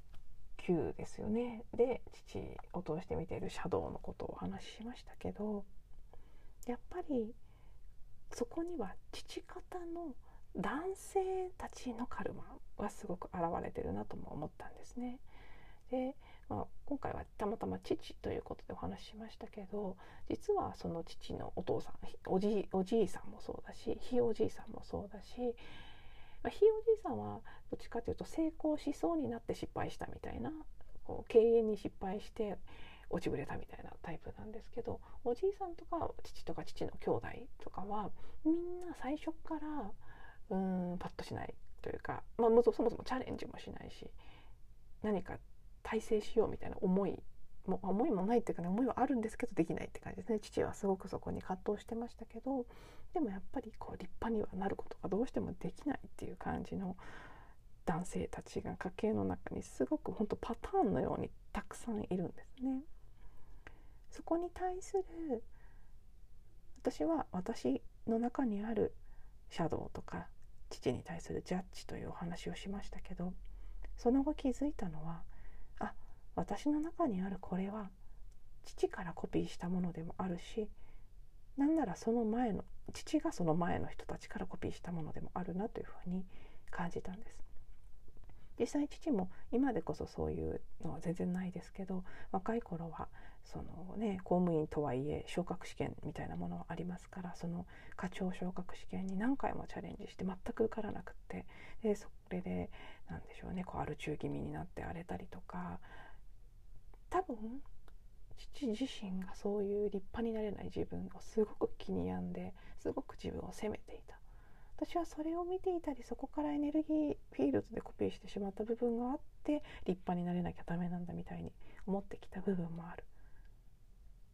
ですよね。で父を通して見ているシャドウのことをお話ししましたけどやっぱりそこには父方の男性たちのカルマはすごく現れてるなとも思ったんですね。で、まあ、今回はたまたま父ということでお話ししましたけど実はその父のお父さんおじおじいさんもそうだしひいおじいさんもそうだし、まあ、ひいおじいさんはどっちかというと成功しそうになって失敗したみたいなこう経営に失敗して落ちぶれたみたいなタイプなんですけどおじいさんとか父とか父の兄弟とかはみんな最初からうーんパッとしないというか、まあ、そもそもチャレンジもしないし何か体制しようみたいな思いも思いもないっていうかね思いはあるんですけどできないって感じですね父はすごくそこに葛藤してましたけどでもやっぱりこう立派にはなることがどうしてもできないっていう感じの男性たちが家計の中にすごく本当パターンのようにたくさんいるんですね。そこに対する私は私の中にあるシャドウとか父に対するジャッジというお話をしましたけどその後気づいたのはあ私の中にあるこれは父からコピーしたものでもあるしなんならその前の父がその前の人たちからコピーしたものでもあるなというふうに感じたんです。実際父も今でこそそういうのは全然ないですけど若い頃はそのね公務員とはいえ昇格試験みたいなものはありますからその課長昇格試験に何回もチャレンジして全く受からなくってでそれで何でしょうねこうある中気味になって荒れたりとか多分父自身がそういう立派になれない自分をすごく気に病んですごく自分を責めていた。私はそれを見ていたりそこからエネルギーフィールドでコピーしてしまった部分があって立派になれなきゃダメなんだみたいに思ってきた部分もある。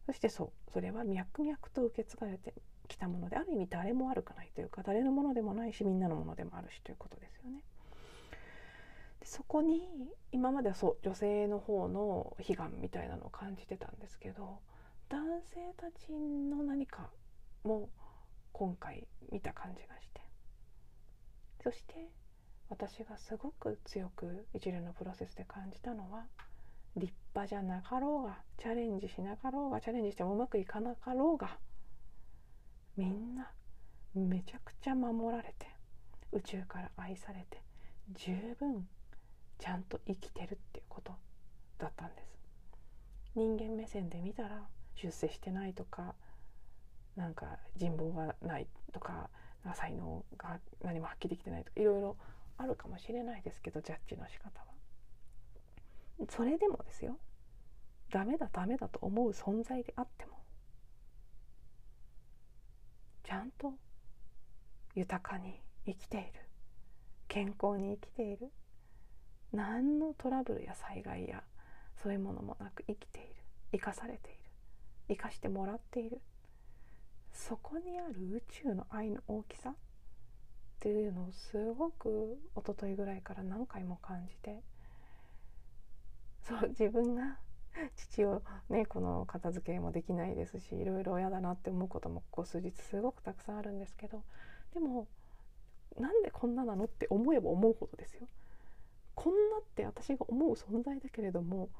そしてそうそれは脈々と受け継がれてきたものである意味誰も悪くないというか誰のものでもないしみんなのものでもあるしということですよね。でそこに今まではそう女性の方の悲願みたいなのを感じてたんですけど男性たちの何かも今回見た感じがしてそして私がすごく強く一連のプロセスで感じたのは立派じゃなかろうがチャレンジしなかろうがチャレンジしてもうまくいかなかろうがみんなめちゃくちゃ守られて宇宙から愛されて十分ちゃんと生きてるっていうことだったんです。人間目線で見たら出世してないとかなんか人望がないとか才能が何も発揮できてないとかいろいろあるかもしれないですけどジャッジの仕方は。それでもですよ。ダメだダメだと思う存在であっても。ちゃんと豊かに生きている。健康に生きている。何のトラブルや災害やそういうものもなく生きている。生かされている。生かしてもらっている。そこにある宇宙の愛の大きさっていうのをすごく一昨日ぐらいから何回も感じて。そう自分が父をねこの片付けもできないですしいろいろ嫌だなって思うこともここ数日すごくたくさんあるんですけどでもなんでこんななのって思えば思うほどですよ。こんなって私が思う存在だけれども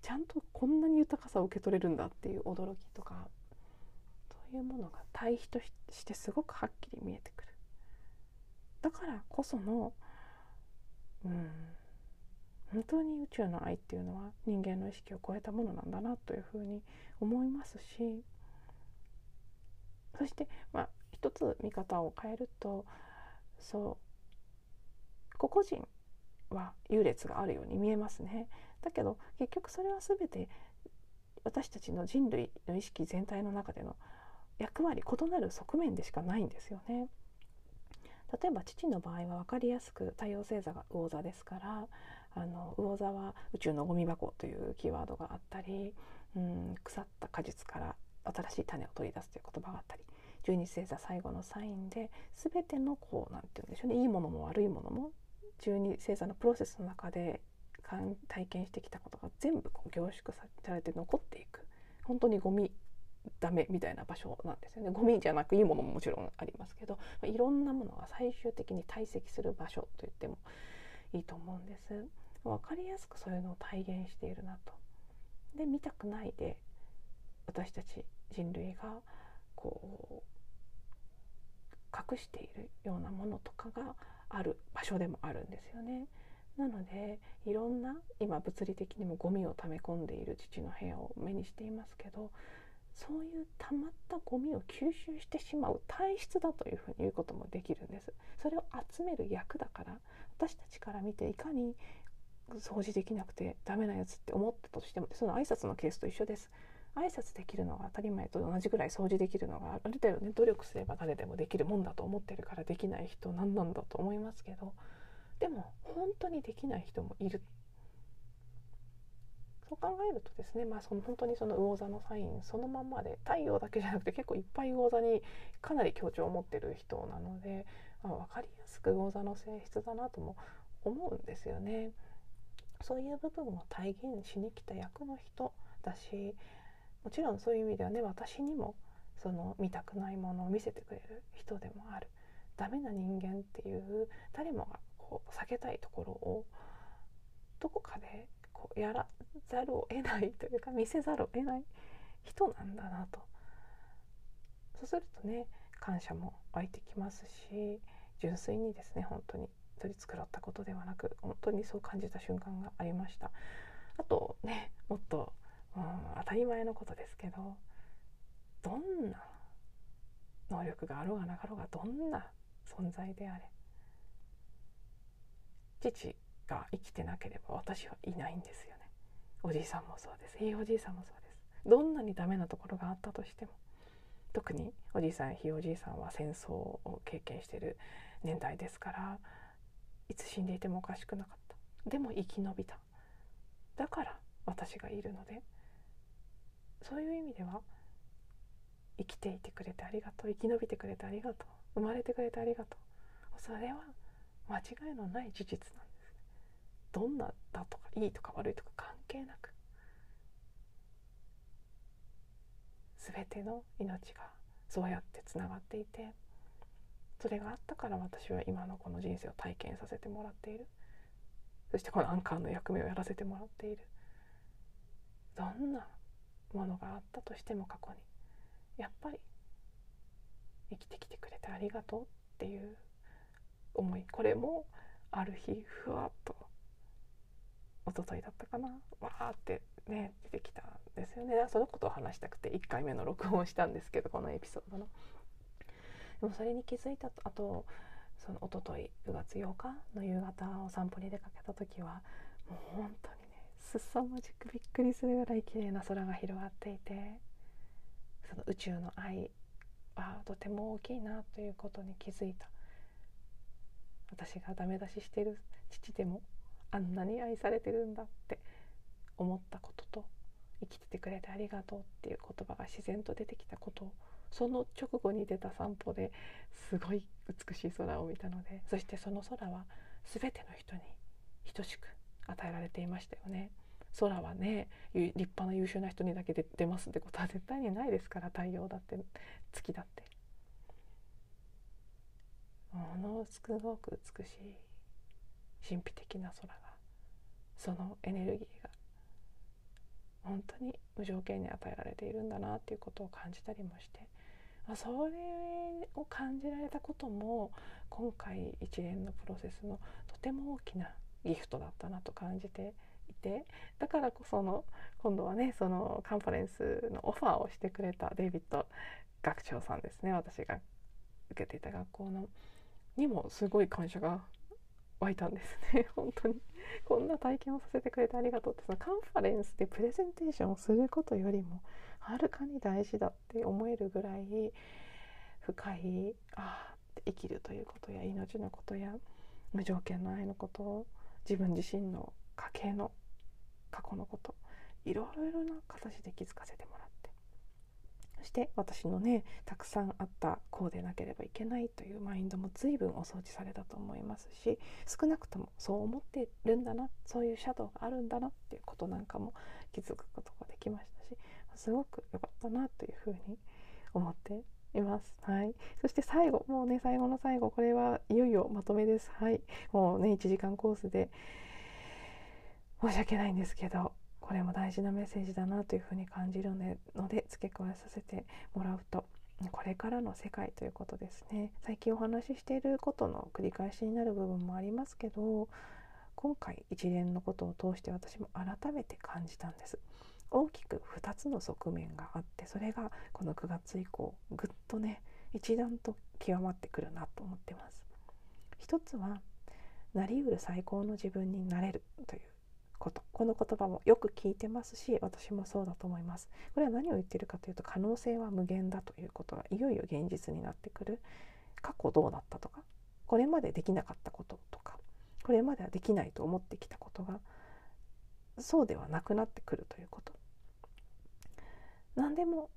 ちゃんとこんなに豊かさを受け取れるんだっていう驚きとかそういうものが対比としてすごくはっきり見えてくるだからこそのうん本当に宇宙の愛っていうのは人間の意識を超えたものなんだなというふうに思いますしそしてまあ一つ見方を変えるとそう個々人は優劣があるように見えますね。だけど結局それは全て私たちの人類の意識全体の中での役割異なる側面でしかないんですよね。例えば父の場合は分かりやすく太陽星座が魚座ですからあの魚座は宇宙のゴミ箱というキーワードがあったり、うん、腐った果実から新しい種を取り出すという言葉があったり十二星座最後のサインで全てのこうなんて言うんでしょうねいいものも悪いものも十二星座のプロセスの中で体験してきたことが全部こう凝縮されて残っていく。本当にゴミダメみたいな場所なんですよね。ゴミじゃなくいいものももちろんありますけど、いろんなものが最終的に堆積する場所と言ってもいいと思うんです。分かりやすくそういうのを体現しているなとで見たくないで私たち人類がこう隠しているようなものとかがある場所でもあるんですよね。なのでいろんな今物理的にもゴミを溜め込んでいる父の部屋を目にしていますけどそういう溜まったゴミを吸収してしまう体質だというふうに言うこともできるんですそれを集める役だから私たちから見ていかに掃除できなくてダメなやつって思ったとしてもその挨拶のケースと一緒です。挨拶できるのが当たり前と同じぐらい掃除できるのがある。程度ね努力すれば誰でもできるもんだと思ってるからできない人何なんだと思いますけど。でも本当にできない人もいる。そう考えるとですね、まあ、その本当にその魚座のサインそのまんまで太陽だけじゃなくて結構いっぱい魚座にかなり強調を持ってる人なので、まあ、分かりやすく魚座の性質だなとも思うんですよね。そういう部分を体現しに来た役の人だしもちろんそういう意味ではね私にもその見たくないものを見せてくれる人でもある。ダメな人間っていう誰もがこう避けたいところをどこかでこうやらざるを得ないというか見せざるを得ない人なんだなと。そうするとね感謝も湧いてきますし純粋にですね本当に取り繕ったことではなく本当にそう感じた瞬間がありました。あとねもっとうん、当たり前のことですけどどんな能力があろうがなかろうがどんな存在であれ父が生きてなければ私はいないんですよね。おじいさんもそうです。いいおじいさんもそうです。どんなにダメなところがあったとしても特におじいさんひいおじいさんは戦争を経験している年代ですからいつ死んでいてもおかしくなかった。でも生き延びた。だから私がいるので。そういう意味では生きていてくれてありがとう。生き延びてくれてありがとう。生まれてくれてありがとう。それは間違いのない事実なんです。どんなだとかいいとか悪いとか関係なく。全ての命がそうやってつながっていてそれがあったから私は今のこの人生を体験させてもらっている。そしてこのアンカーの役目をやらせてもらっている。どんなものがあったとしても過去にやっぱり生きてきてくれてありがとうっていう思いこれもある日ふわっと一昨日だったかな。わーってね出てきたんですよね。そのことを話したくて1回目の録音をしたんですけどこのエピソードの。でもそれに気づいたあとその一昨日9月8日の夕方お散歩に出かけた時はもう本当にね凄まじくびっくりするぐらい綺麗な空が広がっていてその宇宙の愛はとても大きいなということに気づいた。私がダメ出ししてる父でもあんなに愛されてるんだって思ったことと生きててくれてありがとうっていう言葉が自然と出てきたことその直後に出た散歩ですごい美しい空を見たのでそしてその空は全ての人に等しく与えられていましたよね。空はね立派な優秀な人にだけで出ますってことは絶対にないですから太陽だって月だってものすごく美しい神秘的な空がそのエネルギーが本当に無条件に与えられているんだなっていうことを感じたりもしてあそれを感じられたことも今回一連のプロセスのとても大きなギフトだったなと感じていてだからこその今度はねそのカンファレンスのオファーをしてくれたデイビッド学長さんですね私が受けていた学校の。にもすごい感謝が湧いたんですね。本当に。こんな体験をさせてくれてありがとうってそのカンファレンスでプレゼンテーションをすることよりもはるかに大事だって思えるぐらい深いあ生きるということや命のことや無条件の愛のこと自分自身の家計の過去のこといろいろな形で気づかせてもらってして私のねたくさんあったこうでなければいけないというマインドも随分お掃除されたと思いますし少なくともそう思ってるんだなそういうシャドウがあるんだなっていうことなんかも気づくことができましたしすごく良かったなというふうに思っています。はい。そして最後、もうね、最後の最後、これはいよいよまとめです。はい。もうね、1時間コースで申し訳ないんですけど、これも大事なメッセージだなというふうに感じるので付け加えさせてもらうと。これからの世界ということですね。最近お話ししていることの繰り返しになる部分もありますけど今回一連のことを通して私も改めて感じたんです。大きく2つの側面があってそれがこの9月以降ぐっとね一段と極まってくるなと思ってます。一つはなりうる最高の自分になれるということこの言葉もよく聞いてますし私もそうだと思います。これは何を言ってるかというと可能性は無限だということがいよいよ現実になってくる。過去どうだったとかこれまでできなかったこととかこれまではできないと思ってきたことがそうではなくなってくるということ。何でも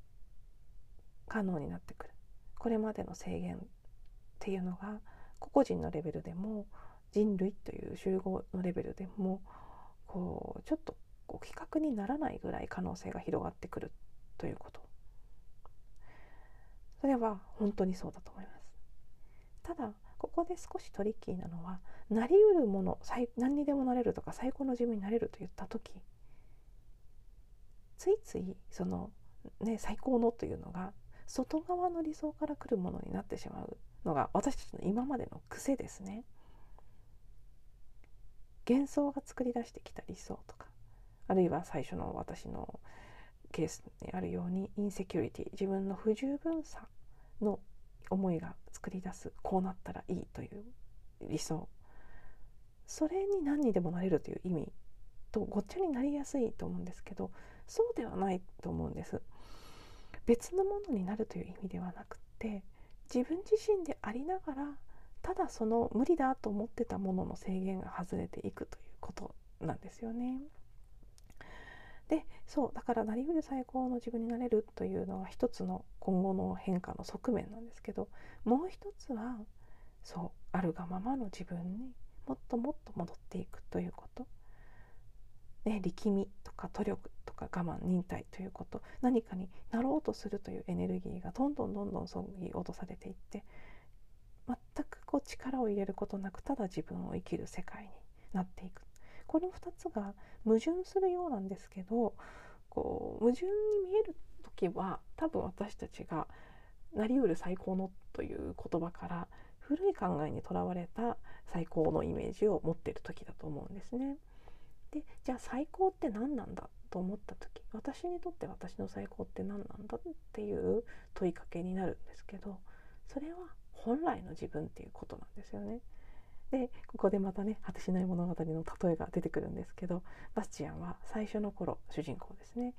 可能になってくる。これまでの制限っていうのが個々人のレベルでも人類という集合のレベルでもこうちょっとこう比較にならないぐらい可能性が広がってくるということそれは本当にそうだと思いますただここで少しトリッキーなのはなりうるもの何にでもなれるとか最高の自分になれると言った時ついついそのね最高のというのが外側の理想から来るものになってしまうのが私たちの今までの癖ですね。幻想が作り出してきた理想とかあるいは最初の私のケースにあるようにインセキュリティ自分の不十分さの思いが作り出すこうなったらいいという理想。それに何にでもなれるという意味とごっちゃになりやすいと思うんですけどそうではないと思うんです。別のものになるという意味ではなくて自分自身でありながらただその無理だと思ってたものの制限が外れていくということなんですよね。でそうだからなりうる最高の自分になれるというのは一つの今後の変化の側面なんですけどもう一つはそうあるがままの自分にもっともっと戻っていくということ、ね、力みとか努力とか我慢忍耐ということ何かになろうとするというエネルギーがどんどんどんどんそぎ落とされていって全くこう力を入れることなくただ自分を生きる世界になっていくこの2つが矛盾するようなんですけどこう矛盾に見える時は多分私たちがなりうる最高のという言葉から古い考えにとらわれた最高のイメージを持っている時だと思うんですね。でじゃあ最高って何なんだと思った時私にとって私の最高って何なんだっていう問いかけになるんですけどそれは本来の自分っていうことなんですよね。でここでまたね果てしない物語の例えが出てくるんですけどバスチアンは最初の頃主人公ですね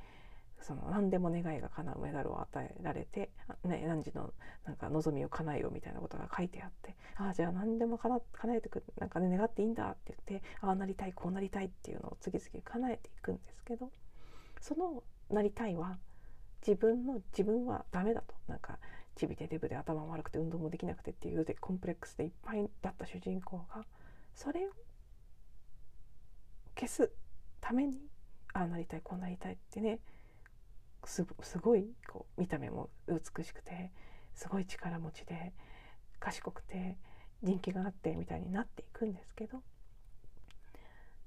その何でも願いが叶うメダルを与えられて、ね、何時のなんか望みを叶えようみたいなことが書いてあってああじゃあ何でも叶えてくなんかね願っていいんだって言ってああなりたいこうなりたいっていうのを次々叶えていくんですけどそのなりたいは自分の自分はダメだとなんかちびてデブで頭悪くて運動もできなくてっていうでコンプレックスでいっぱいだった主人公がそれを消すためにああなりたいこうなりたいってねすごいこう見た目も美しくてすごい力持ちで賢くて人気があってみたいになっていくんですけど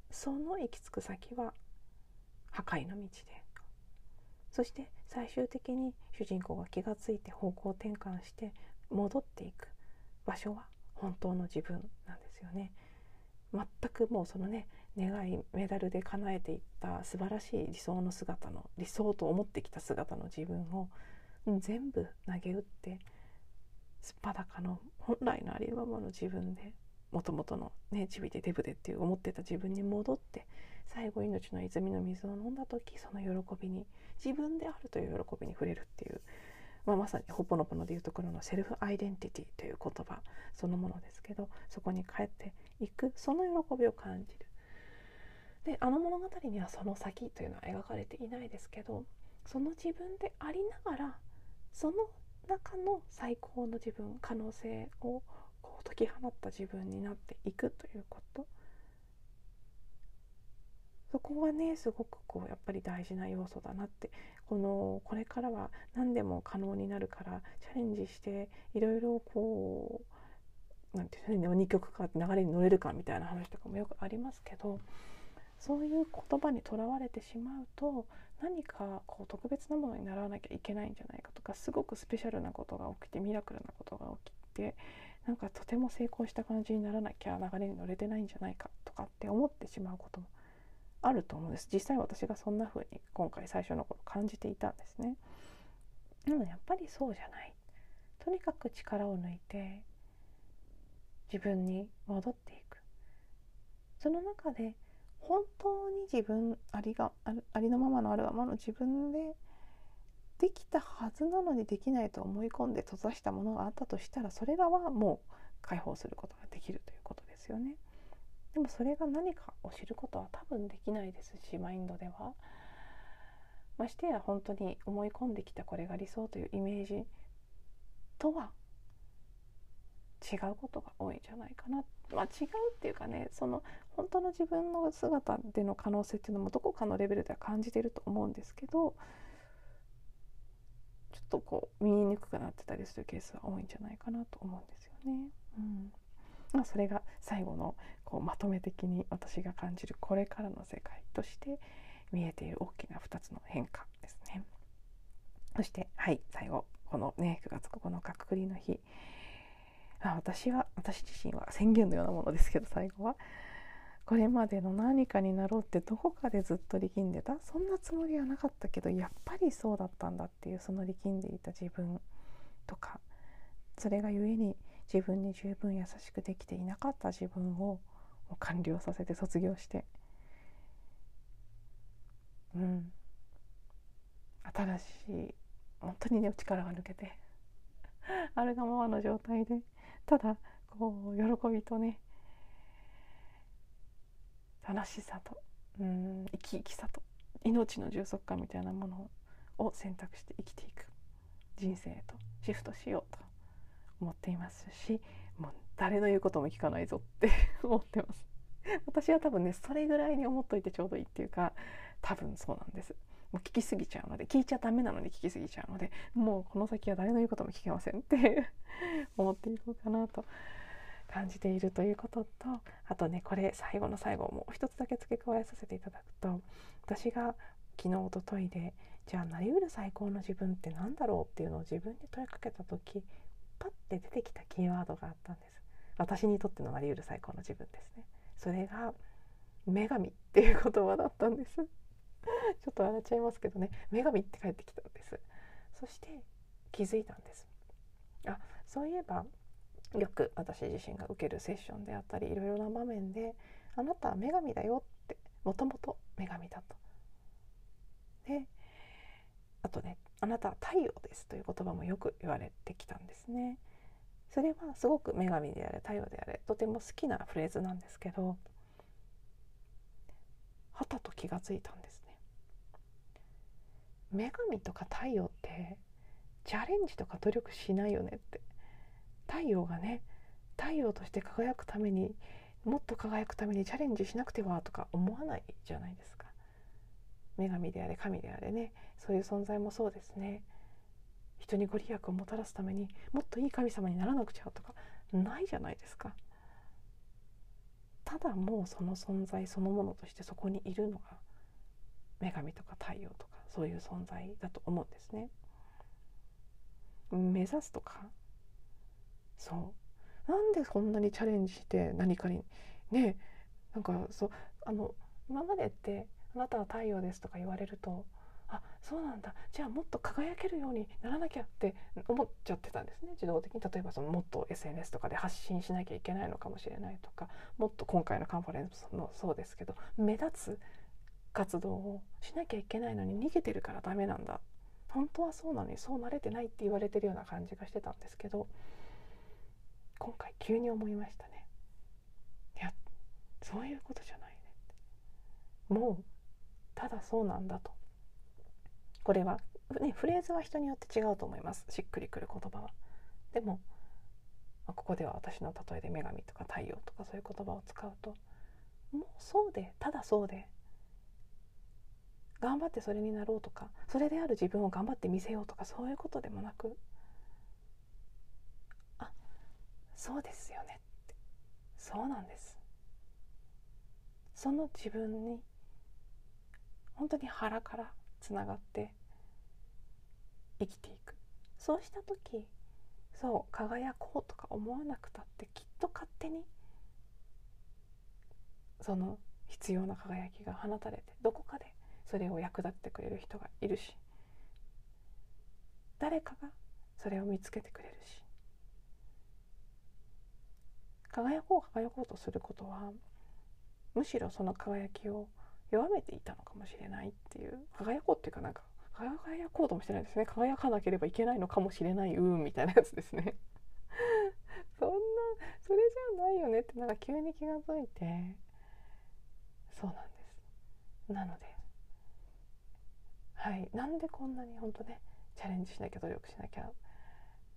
その行き着く先は破壊の道でそして最終的に主人公が気が付いて方向転換して戻っていく場所は本当の自分なんですよね。全くもうそのね願いメダルで叶えていった素晴らしい理想の姿の理想と思ってきた姿の自分を全部投げ打ってすっぱだかの本来のありのままの自分でもともとのねちびでデブでっていう思ってた自分に戻って最後命の泉の水を飲んだ時その喜びに自分であるという喜びに触れるっていうまあ、まさにほぽのぽのでいうところのセルフアイデンティティという言葉そのものですけどそこに帰っていくその喜びを感じる。であの物語にはその先というのは描かれていないですけどその自分でありながらその中の最高の自分可能性をう解き放った自分になっていくということ。そこがねすごくこうやっぱり大事な要素だなって。このこれからは何でも可能になるからチャレンジしていろいろこうなんていうの二極化って流れに乗れるかみたいな話とかもよくありますけどそういう言葉にとらわれてしまうと何かこう特別なものにならなきゃいけないんじゃないかとかすごくスペシャルなことが起きてミラクルなことが起きてなんかとても成功した感じにならなきゃ流れに乗れてないんじゃないかとかって思ってしまうこともあると思うんです。実際私がそんな風に今回最初の頃感じていたんですね。でもやっぱりそうじゃない。とにかく力を抜いて自分に戻っていく。その中で本当に自分ありがありのままのあるままの自分でできたはずなのにできないと思い込んで閉ざしたものがあったとしたらそれらはもう解放することができるということですよね。でもそれが何かを知ることは多分できないですしマインドでは。ましてや本当に思い込んできたこれが理想というイメージとは違うことが多いんじゃないかな、まあ、違うっていうかねその本当の自分の姿での可能性っていうのもどこかのレベルでは感じてると思うんですけどとこう見えにくくなってたりするケースは多いんじゃないかなと思うんですよね。うんまあ、それが最後のこうまとめ的に私が感じるこれからの世界として見えている大きな2つの変化ですね。そしてはい最後このね9月9日くくりの日あ私は私自身は宣言のようなものですけど最後はこれまでの何かになろうってどこかでずっと力んでた？そんなつもりはなかったけどやっぱりそうだったんだっていうその力んでいた自分とかそれがゆえに自分に十分優しくできていなかった自分を完了させて卒業して。うん。新しい本当にね力が抜けて あるがままの状態でただこう喜びとね楽しさとうん生き生きさと命の充足感みたいなものを選択して生きていく。人生とシフトしようと思っていますしもう誰の言うことも聞かないぞって 思ってます。私は多分ねそれぐらいに思っといてちょうどいいっていうか多分そうなんです。もう聞きすぎちゃうので聞いちゃダメなのに聞きすぎちゃうのでもうこの先は誰の言うことも聞けませんって 思っていこうかなと感じているということとあとねこれ最後の最後もう一つだけ付け加えさせていただくと私が昨日おとといでじゃあなりうる最高の自分って何だろうっていうのを自分に問いかけた時パッて出てきたキーワードがあったんです。私にとってのなりうる最高の自分ですね。それが女神っていう言葉だったんです。ちょっと笑っちゃいますけどね。女神って帰ってきたんです。そして気づいたんです。あそういえばよく私自身が受けるセッションであったりいろいろな場面で「あなたは女神だよ」ってもともと女神だと。であとね「あなたは太陽です」という言葉もよく言われてきたんですね。それはすごく女神であれ太陽であれとても好きなフレーズなんですけどはたと気がついたんですね。女神とか太陽ってチャレンジとか努力しないよねって太陽がね太陽として輝くためにもっと輝くためにチャレンジしなくてはとか思わないじゃないですか。女神であれ神であれね。そういう存在もそうですね。人にご利益をもたらすためにもっといい神様にならなくちゃとかないじゃないですか。ただもうその存在そのものとしてそこにいるのが女神とか太陽とかそういう存在だと思うんですね。目指すとかそう。なんでこんなにチャレンジして何かにねなんかそうあの今までって「あなたは太陽です」とか言われるとあそうなんだ。じゃあもっと輝けるようにならなきゃって思っちゃってたんですね。自動的に。例えばそのもっと SNS とかで発信しなきゃいけないのかもしれないとかもっと今回のカンファレンスもそうですけど目立つ活動をしなきゃいけないのに逃げてるからダメなんだ。本当はそうなのにそうなれてないって言われてるような感じがしてたんですけど今回急に思いましたね。いやそういうことじゃないねもうただそうなんだと。これはねフレーズは人によって違うと思います。しっくりくる言葉は。でも、まあ、ここでは私の例えで女神とか太陽とかそういう言葉を使うともうそうでただそうで頑張ってそれになろうとかそれである自分を頑張って見せようとかそういうことでもなくそうですよねって。そうなんです。その自分に本当に腹からつながって生きていく。そうした時そう輝こうとか思わなくたってきっと勝手にその必要な輝きが放たれてどこかでそれを役立ってくれる人がいるし誰かがそれを見つけてくれるし輝こう輝こうとすることはむしろその輝きを弱めていたのかもしれないっていう。輝こうっていうかなんか輝こうともしてないですね輝かなければいけないのかもしれないうんみたいなやつですね。そんなそれじゃないよねってなんか急に気が付いて。そうなんです。なので。はい。なんでこんなに本当ねチャレンジしなきゃ努力しなきゃ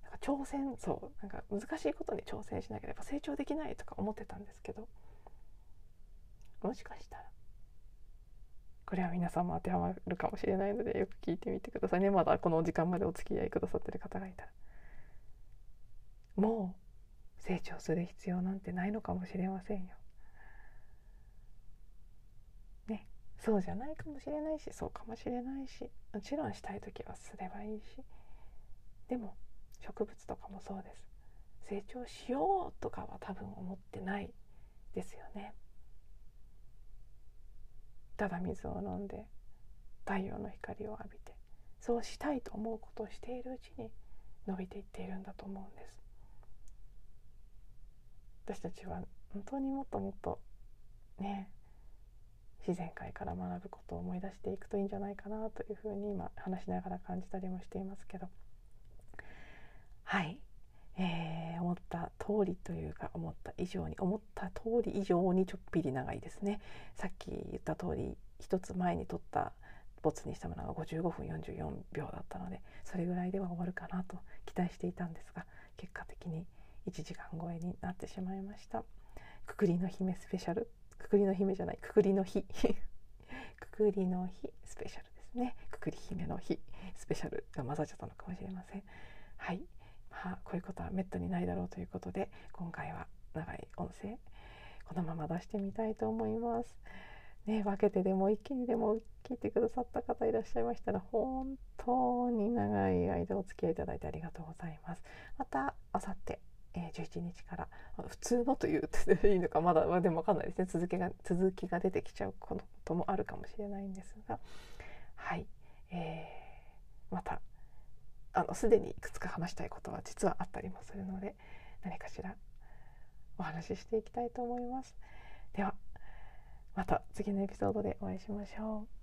なんか挑戦そうなんか難しいことに挑戦しなければ成長できないとか思ってたんですけどもしかしたらこれは皆さんも当てはまるかもしれないのでよく聞いてみてくださいね。まだこの時間までお付き合いくださってる方がいたら。もう成長する必要なんてないのかもしれませんよ。ねそうじゃないかもしれないしそうかもしれないしもちろんしたい時はすればいいし。でも植物とかもそうです。成長しようとかは多分思ってないですよね。ただ水を飲んで太陽の光を浴びてそうしたいと思うことをしているうちに伸びていっているんだと思うんです。私たちは本当にもっともっとね自然界から学ぶことを思い出していくといいんじゃないかなというふうに今話しながら感じたりもしていますけど。はい、えー、思った通りというか思った以上に思った通り以上にちょっぴり長いですね。さっき言った通り一つ前に撮ったボツにしたものが55分44秒だったのでそれぐらいでは終わるかなと期待していたんですが結果的に1時間超えになってしまいました。くくりの姫スペシャル。くくりの姫じゃないくくりの日。くくりの日スペシャルですね。くくり姫の日スペシャルが混ざっちゃったのかもしれません。はい。まあこういうことはめったにないだろうということで今回は長い音声このまま出してみたいと思います。ね、分けてでも一気にでも聞いてくださった方いらっしゃいましたら本当に長い間お付き合いいただいてありがとうございます。またあさってえ11日から普通のといういいのかまだ、まあ、でも分かんないですね。続きが続きが出てきちゃうこともあるかもしれないんですが。はい、えー、またあのすでにいくつか話したいことは実はあったりもするので何かしらお話ししていきたいと思います。ではまた次のエピソードでお会いしましょう。